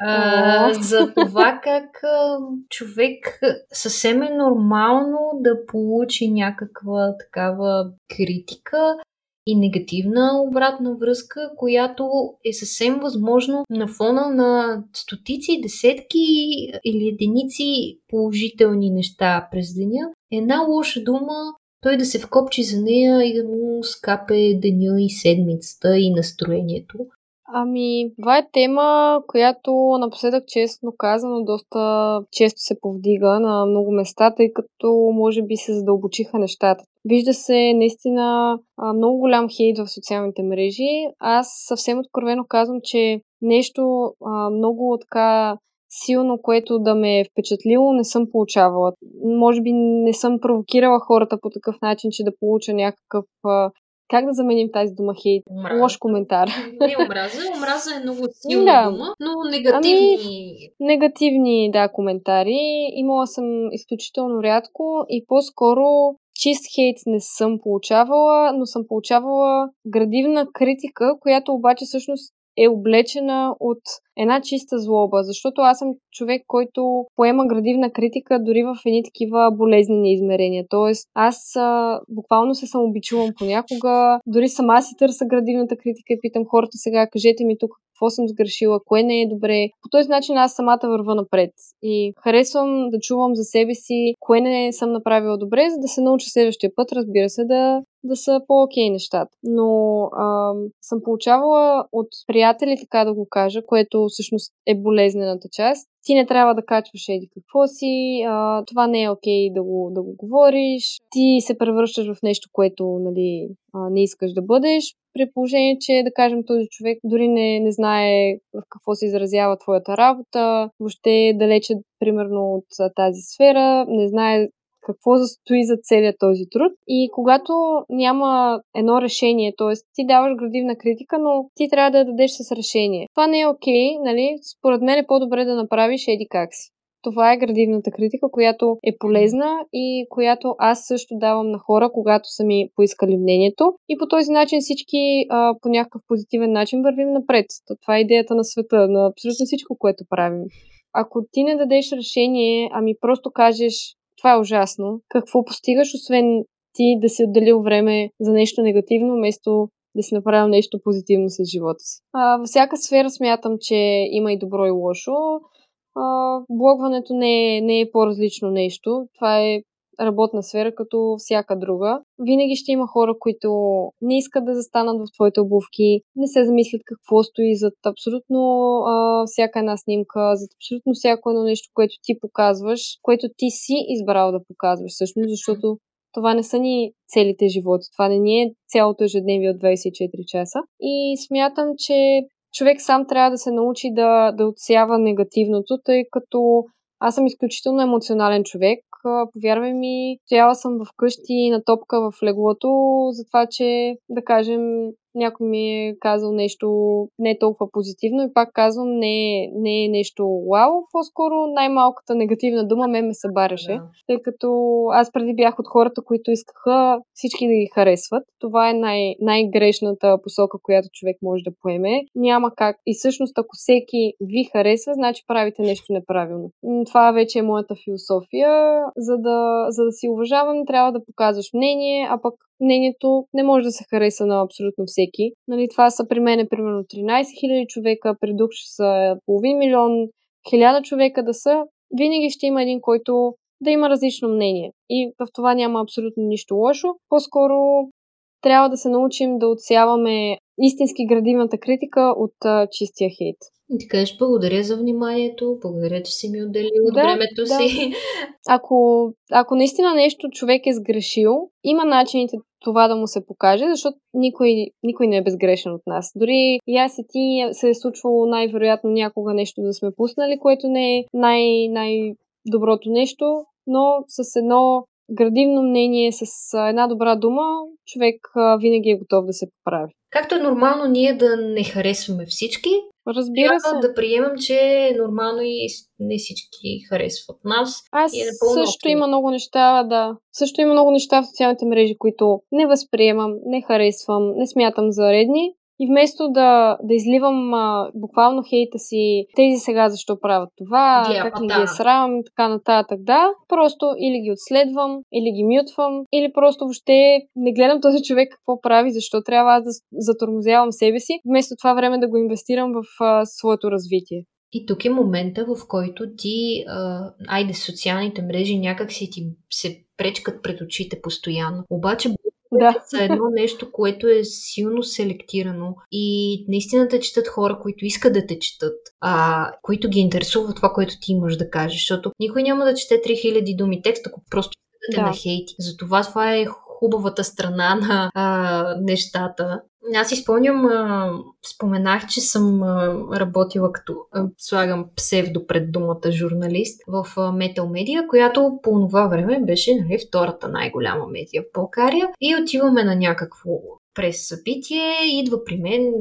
А, за това как човек съвсем е нормално да получи някаква такава критика, и негативна обратна връзка, която е съвсем възможно на фона на стотици, десетки или единици положителни неща през деня. Една лоша дума, той да се вкопчи за нея и да му скапе деня и седмицата и настроението. Ами, това е тема, която напоследък, честно казано, доста често се повдига на много места, тъй като може би се задълбочиха нещата. Вижда се наистина много голям хейт в социалните мрежи. Аз съвсем откровено казвам, че нещо много така силно, което да ме е впечатлило, не съм получавала. Може би не съм провокирала хората по такъв начин, че да получа някакъв как да заменим тази дума хейт? Омраза. Лош коментар. Не омраза. Омраза е много силна да. дума, но негативни... Ами, негативни, да, коментари. Имала съм изключително рядко и по-скоро чист хейт не съм получавала, но съм получавала градивна критика, която обаче всъщност е облечена от една чиста злоба, защото аз съм човек, който поема градивна критика дори в едни такива болезнени измерения. Тоест, аз а, буквално се самообичувам понякога, дори сама си търса градивната критика и питам хората сега, кажете ми тук какво съм сгрешила, кое не е добре. По този начин аз самата върва напред и харесвам да чувам за себе си кое не съм направила добре, за да се науча следващия път, разбира се, да, да са по-окей нещата. Но а, съм получавала от приятели, така да го кажа, което всъщност е болезнената част. Ти не трябва да качваш еди какво си, а, това не е окей да го, да го говориш, ти се превръщаш в нещо, което нали, а, не искаш да бъдеш, при положение, че, да кажем, този човек дори не, не знае в какво се изразява твоята работа, въобще е далече, примерно, от тази сфера, не знае какво застои за целият този труд. И когато няма едно решение, т.е. ти даваш градивна критика, но ти трябва да я дадеш с решение. Това не е окей, okay, нали? Според мен е по-добре да направиш еди как си. Това е градивната критика, която е полезна и която аз също давам на хора, когато са ми поискали мнението. И по този начин всички а, по някакъв позитивен начин вървим напред. Това е идеята на света, на абсолютно всичко, което правим. Ако ти не дадеш решение, ами просто кажеш това е ужасно, какво постигаш, освен ти да си отделил време за нещо негативно, вместо да си направил нещо позитивно с живота си. А, във всяка сфера смятам, че има и добро и лошо а, блогването не е, не е по-различно нещо. Това е работна сфера, като всяка друга. Винаги ще има хора, които не искат да застанат в твоите обувки, не се замислят какво стои зад абсолютно а, всяка една снимка, зад абсолютно всяко едно нещо, което ти показваш, което ти си избрал да показваш всъщност, защото това не са ни целите животи, това не ни е цялото ежедневие от 24 часа. И смятам, че човек сам трябва да се научи да, да отсява негативното, тъй като аз съм изключително емоционален човек. Повярвай ми, стояла съм вкъщи на топка в леглото, за това, че, да кажем, някой ми е казал нещо не толкова позитивно и пак казвам, не, не е нещо вау, по-скоро най-малката негативна дума ме ме събаряше, да. тъй като аз преди бях от хората, които искаха всички да ги харесват. Това е най- най-грешната посока, която човек може да поеме. Няма как. И всъщност, ако всеки ви харесва, значи правите нещо неправилно. Това вече е моята философия. За да, за да си уважавам, трябва да показваш мнение, а пък мнението не може да се хареса на абсолютно всеки. Нали, това са при мен примерно 13 000 човека, при дух ще са половин милион, хиляда човека да са. Винаги ще има един, който да има различно мнение. И в това няма абсолютно нищо лошо. По-скоро трябва да се научим да отсяваме истински градивната критика от а, чистия хейт. И ти кажеш благодаря за вниманието, благодаря, че си ми отделил от да, времето да. си. Ако, ако наистина нещо човек е сгрешил, има начините това да му се покаже, защото никой, никой не е безгрешен от нас. Дори и аз и ти се е случвало най-вероятно някога нещо да сме пуснали, което не е най- най-доброто нещо, но с едно градивно мнение, с една добра дума, човек винаги е готов да се поправи. Както е нормално ние да не харесваме всички, Разбира Трябва се. да приемам, че е нормално и не всички харесват нас. Аз е също има много неща, да. Също има много неща в социалните мрежи, които не възприемам, не харесвам, не смятам за редни. И вместо да, да изливам а, буквално хейта си, тези сега защо правят това, yeah, как не да. ги е срам, така нататък, да, просто или ги отследвам, или ги мютвам, или просто въобще не гледам този човек какво прави, защо трябва аз да затормозявам себе си, вместо това време да го инвестирам в а, своето развитие. И тук е момента, в който ти, а, айде, социалните мрежи някак си ти се пречкат пред очите постоянно. Обаче да. за едно нещо, което е силно селектирано и наистина те четат хора, които искат да те четат, а, които ги интересува това, което ти имаш да кажеш, защото никой няма да чете 3000 думи текст, ако просто да. на хейти. Затова това е хубавата страна на а, нещата. Аз изпълням, споменах, че съм работила като, слагам псевдо пред думата журналист в Metal Media, която по това време беше нали, втората най-голяма медия в България. И отиваме на някакво през събитие, идва при мен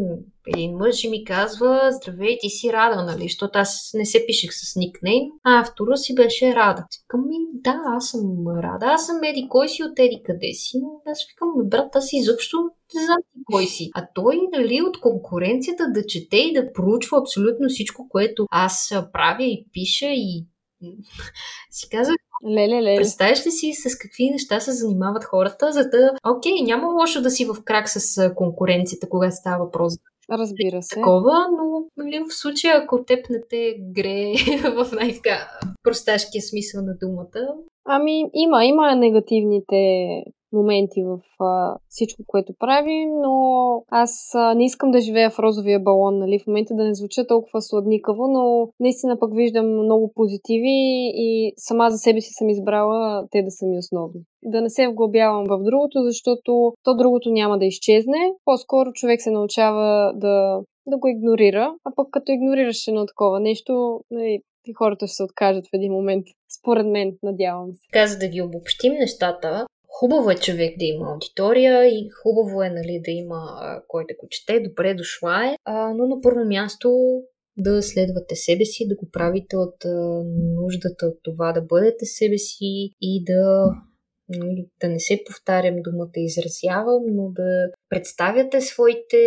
един мъж и ми казва, здравей, ти си Рада, нали? Защото аз не се пишех с никнейм, а автора си беше Рада. Викам ми, да, аз съм Рада, аз съм Еди, кой си от Еди, къде си? Аз викам, брат, аз изобщо не знам ти кой си. А той, нали, от конкуренцията да чете и да проучва абсолютно всичко, което аз правя и пиша и си казах, Леле, леле. Представяш ли си с какви неща се занимават хората, за да... Окей, няма лошо да си в крак с конкуренцията, когато става въпрос Разбира се. Такова, но нали, в случая, ако теб не те грее в най-просташкия смисъл на думата. Ами, има, има негативните моменти в а, всичко, което правим, но аз а, не искам да живея в розовия балон, нали, в момента да не звуча толкова сладникаво, но наистина пък виждам много позитиви и сама за себе си съм избрала те да са ми основни. Да не се вглъбявам в другото, защото то другото няма да изчезне. По-скоро човек се научава да, да го игнорира, а пък като игнорираш едно такова нещо, нали, и хората ще се откажат в един момент. Според мен, надявам се. Каза да ги обобщим нещата, Хубаво е човек да има аудитория и хубаво е нали, да има кой да го чете, добре дошла е, а, но на първо място да следвате себе си, да го правите от а, нуждата от това да бъдете себе си и да, нали, да не се повтарям думата изразявам, но да представяте своите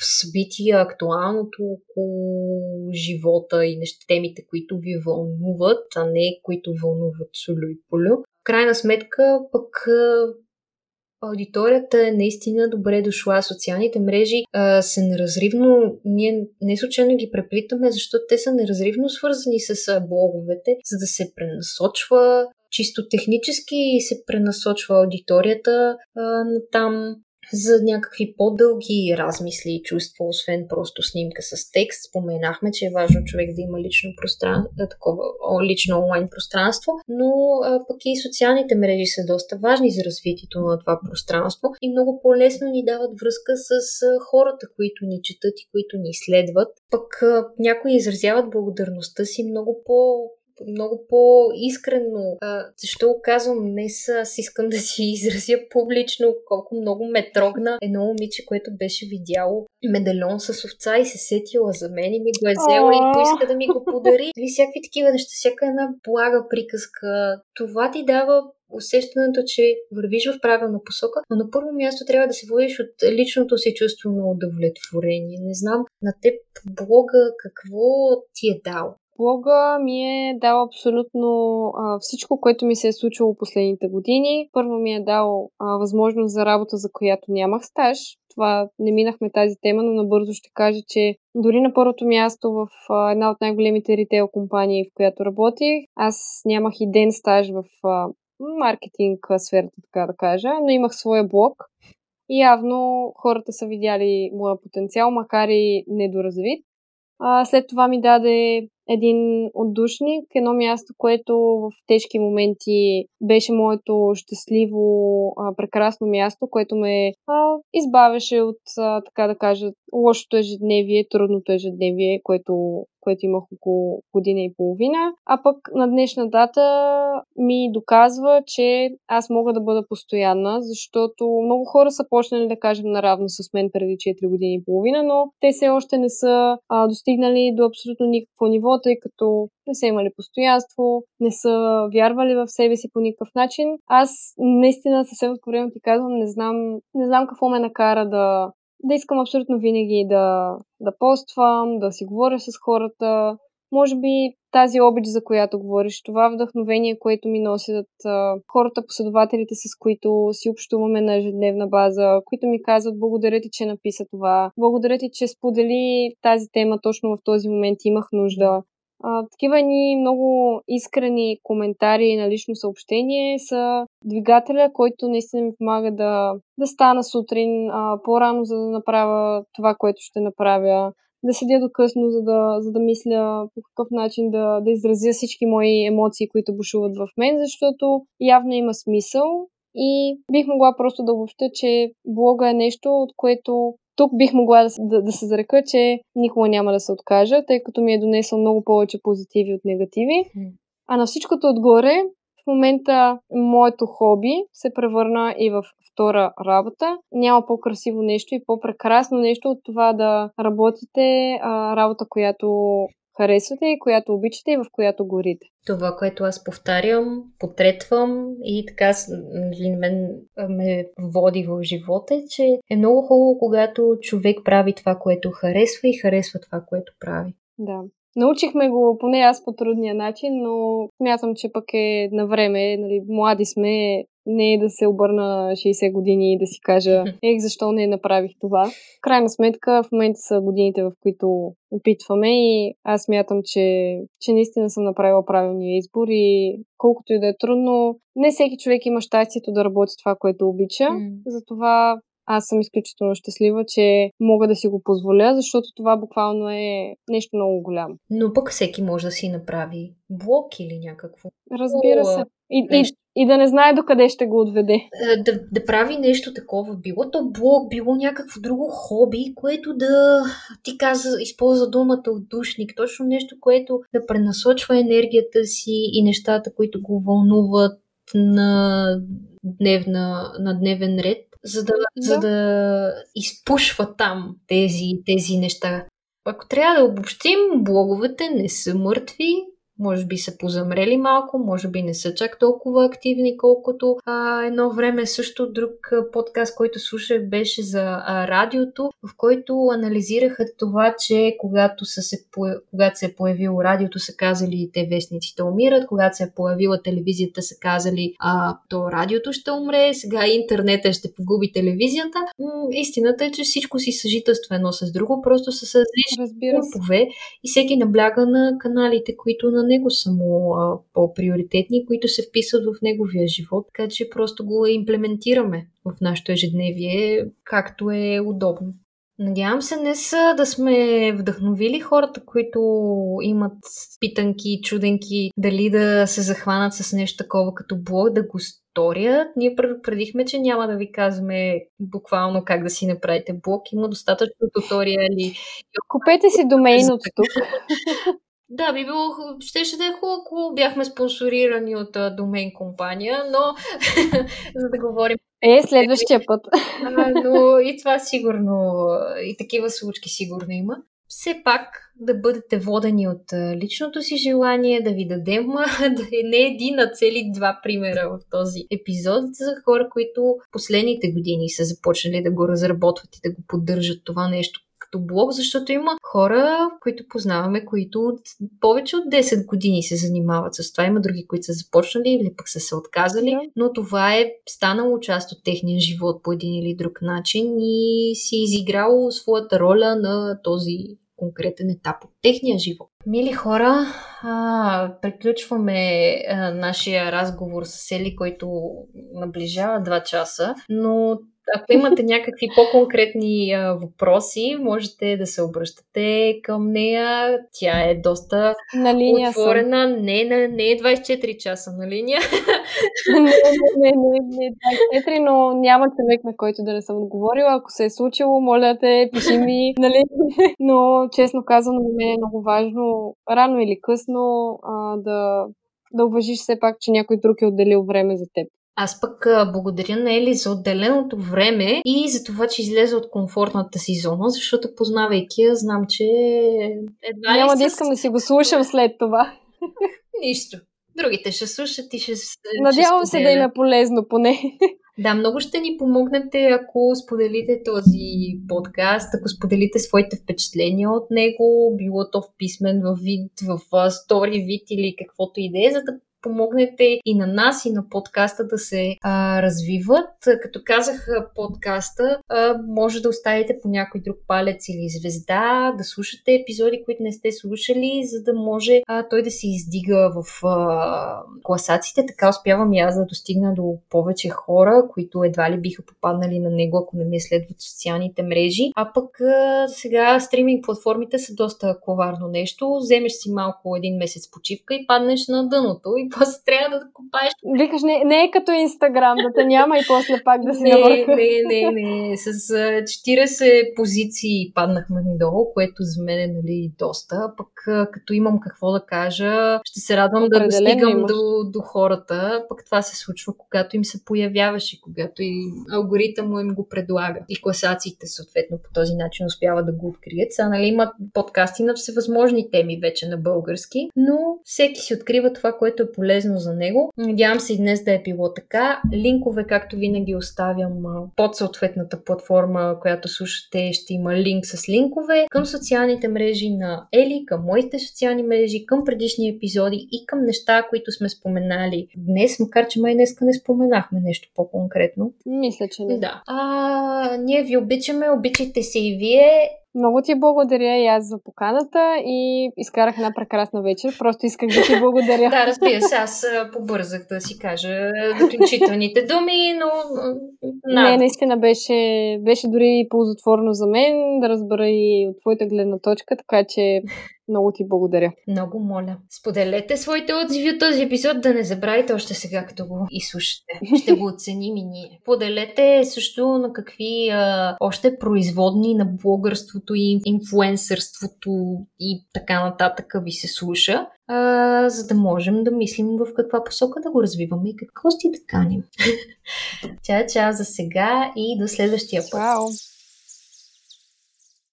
събития, актуалното около живота и неща, темите, които ви вълнуват, а не които вълнуват Солю и Полю крайна сметка пък аудиторията е наистина добре дошла. Социалните мрежи а, са неразривно, ние не случайно ги преплитаме, защото те са неразривно свързани с блоговете, за да се пренасочва чисто технически се пренасочва аудиторията а, на там за някакви по-дълги размисли и чувства, освен просто снимка с текст. Споменахме, че е важно човек да има лично пространство, такова лично онлайн пространство, но а, пък и социалните мрежи са доста важни за развитието на това пространство и много по-лесно ни дават връзка с а, хората, които ни четат и които ни следват. Пък а, някои изразяват благодарността си много по много по-искрено. Защо казвам днес, аз искам да си изразя публично колко много ме трогна едно момиче, което беше видяло медальон с овца и се сетила за мен и ми го е взела и поиска да ми го подари. Или всякакви такива неща, всяка една блага приказка. Това ти дава усещането, че вървиш в правилна посока, но на първо място трябва да се водиш от личното си чувство на удовлетворение. Не знам на теб блога какво ти е дал блога ми е дал абсолютно а, всичко, което ми се е случило последните години. Първо ми е дал а, възможност за работа, за която нямах стаж. Това не минахме тази тема, но набързо ще кажа, че дори на първото място в а, една от най-големите ритейл компании, в която работих, аз нямах и ден стаж в а, маркетинг сферата, така да кажа, но имах своя блог. И явно хората са видяли моя потенциал, макар и недоразвит. А, след това ми даде един отдушник, едно място, което в тежки моменти беше моето щастливо, а, прекрасно място, което ме а, избавяше от, а, така да кажа, лошото ежедневие, трудното ежедневие, което което имах около година и половина. А пък на днешна дата ми доказва, че аз мога да бъда постоянна, защото много хора са почнали да кажем наравно с мен преди 4 години и половина, но те все още не са а, достигнали до абсолютно никакво ниво, тъй като не са имали постоянство, не са вярвали в себе си по никакъв начин. Аз наистина съвсем откровено ти казвам, не знам, не знам какво ме накара да, да искам абсолютно винаги да, да поствам, да си говоря с хората. Може би тази обич, за която говориш, това вдъхновение, което ми носят а, хората, последователите, с които си общуваме на ежедневна база, които ми казват благодаря ти, че написа това, благодаря ти, че сподели тази тема точно в този момент, имах нужда. А, такива ни много искрени коментари на лично съобщение са двигателя, който наистина ми помага да, да стана сутрин а, по-рано, за да направя това, което ще направя, да седя до късно, за да, за да мисля по какъв начин да, да изразя всички мои емоции, които бушуват в мен, защото явно има смисъл И бих могла просто да обобща, че блога е нещо, от което тук бих могла да, да, да се зарека, че никога няма да се откажа, тъй като ми е донесъл много повече позитиви от негативи. А на всичкото отгоре, момента моето хоби се превърна и в втора работа. Няма по-красиво нещо и по-прекрасно нещо от това да работите а, работа, която харесвате и която обичате и в която горите. Това, което аз повтарям, потретвам и така нали, мен ме води в живота, е, че е много хубаво, когато човек прави това, което харесва и харесва това, което прави. Да. Научихме го, поне аз по трудния начин, но смятам, че пък е на време, нали, млади сме, не е да се обърна 60 години и да си кажа, ех, защо не направих това. В крайна сметка, в момента са годините, в които опитваме и аз мятам, че, че наистина съм направила правилния избор и колкото и да е трудно, не всеки човек има щастието да работи това, което обича. Mm. Затова аз съм изключително щастлива, че мога да си го позволя, защото това буквално е нещо много голямо. Но пък всеки може да си направи блок или някакво. Разбира се. И, и, и да не знае докъде ще го отведе. Е, да, да прави нещо такова. Било то блог, било някакво друго хоби, което да ти каза, използва думата от душник. Точно нещо, което да пренасочва енергията си и нещата, които го вълнуват на, дневна, на дневен ред за да, да. За да изпушва там тези, тези неща. Ако трябва да обобщим, блоговете не са мъртви, може би са позамрели малко, може би не са чак толкова активни, колкото а, едно време. Също друг подкаст, който слушах, беше за а, радиото, в който анализираха това, че когато, са се, когато се е появило радиото, са казали те вестниците умират, когато се е появила телевизията, са казали а, то радиото ще умре, сега интернета ще погуби телевизията. М- истината е, че всичко си съжителства едно с друго, просто са различни и всеки набляга на каналите, които на него са му а, по-приоритетни, които се вписват в неговия живот, така че просто го имплементираме в нашето ежедневие, както е удобно. Надявам се днес да сме вдъхновили хората, които имат питанки, чуденки, дали да се захванат с нещо такова като блог, да го сторят. Ние предупредихме, че няма да ви казваме буквално как да си направите блог. Има достатъчно туториали. Купете си домейн от тук. Да, би било, щеше да е хубаво, ако бяхме спонсорирани от а, домен компания, но за да говорим. Е, следващия път. а, но и това сигурно, и такива случки сигурно има. Все пак да бъдете водени от а, личното си желание, да ви дадем да е не един, а цели два примера в този епизод за хора, които последните години са започнали да го разработват и да го поддържат това нещо като блог, защото има хора, които познаваме, които от повече от 10 години се занимават с това. Има други, които са започнали или пък са се отказали, но това е станало част от техния живот по един или друг начин и си изиграло своята роля на този конкретен етап от техния живот. Мили хора, а, приключваме а, нашия разговор с Ели, който наближава 2 часа, но ако имате някакви по-конкретни а, въпроси, можете да се обръщате към нея. Тя е доста на линия отворена. Съм. Не, не, не е 24 часа на линия. не, не, не, не, не 24, но няма човек, на който да не съм отговорила. Ако се е случило, моля те, пиши ми. Нали? Но, честно казано, за мен е много важно, рано или късно, а, да, да уважиш все пак, че някой друг е отделил време за теб. Аз пък благодаря на Ели за отделеното време и за това, че излезе от комфортната си зона, защото познавайки я, знам, че едва Няма да искам да си го слушам след това. Нищо. Другите ще слушат и ще... Надявам ще се да им е полезно поне. Да, много ще ни помогнете, ако споделите този подкаст, ако споделите своите впечатления от него, било то в писмен, в вид, в стори вид или каквото и да е, за да помогнете и на нас, и на подкаста да се а, развиват. Като казах подкаста, а, може да оставите по някой друг палец или звезда, да слушате епизоди, които не сте слушали, за да може а, той да се издига в а, класациите. Така успявам и аз да достигна до повече хора, които едва ли биха попаднали на него, ако не ме следват социалните мрежи. А пък а, сега стриминг платформите са доста коварно нещо. Вземеш си малко един месец почивка и паднеш на дъното и и после трябва да копаеш. Викаш, не, не е като Инстаграм, да те няма и после пак да си не, навърху. Не, не, не. С 40 позиции паднахме надолу, което за мен е нали, доста. Пък като имам какво да кажа, ще се радвам да достигам до, до хората. Пък това се случва, когато им се появяваш и когато и алгоритъм им го предлага. И класациите съответно по този начин успяват да го открият. Сега нали, имат подкасти на всевъзможни теми вече на български, но всеки си открива това, което е полезно за него. Надявам се и днес да е било така. Линкове, както винаги, оставям под съответната платформа, която слушате. Ще има линк с линкове към социалните мрежи на Ели, към моите социални мрежи, към предишни епизоди и към неща, които сме споменали днес, макар че май днеска не споменахме нещо по-конкретно. Мисля, че не. Да. А, ние ви обичаме, обичайте се и вие. Много ти благодаря и аз за поканата и изкарах една прекрасна вечер. Просто исках да ти благодаря. да, разбира се, аз побързах да си кажа заключителните думи, но... Не, наистина беше, беше дори ползотворно за мен да разбера и от твоята гледна точка, така че много ти благодаря. Много моля. Споделете своите отзиви от този епизод, да не забравяйте още сега, като го изслушате. Ще го оценим и ние. Поделете също на какви а, още производни на блогърството и инфлуенсърството и така нататък ви се слуша, а, за да можем да мислим в каква посока да го развиваме и какво сти да каним. чао, чао за сега и до следващия път. Чао!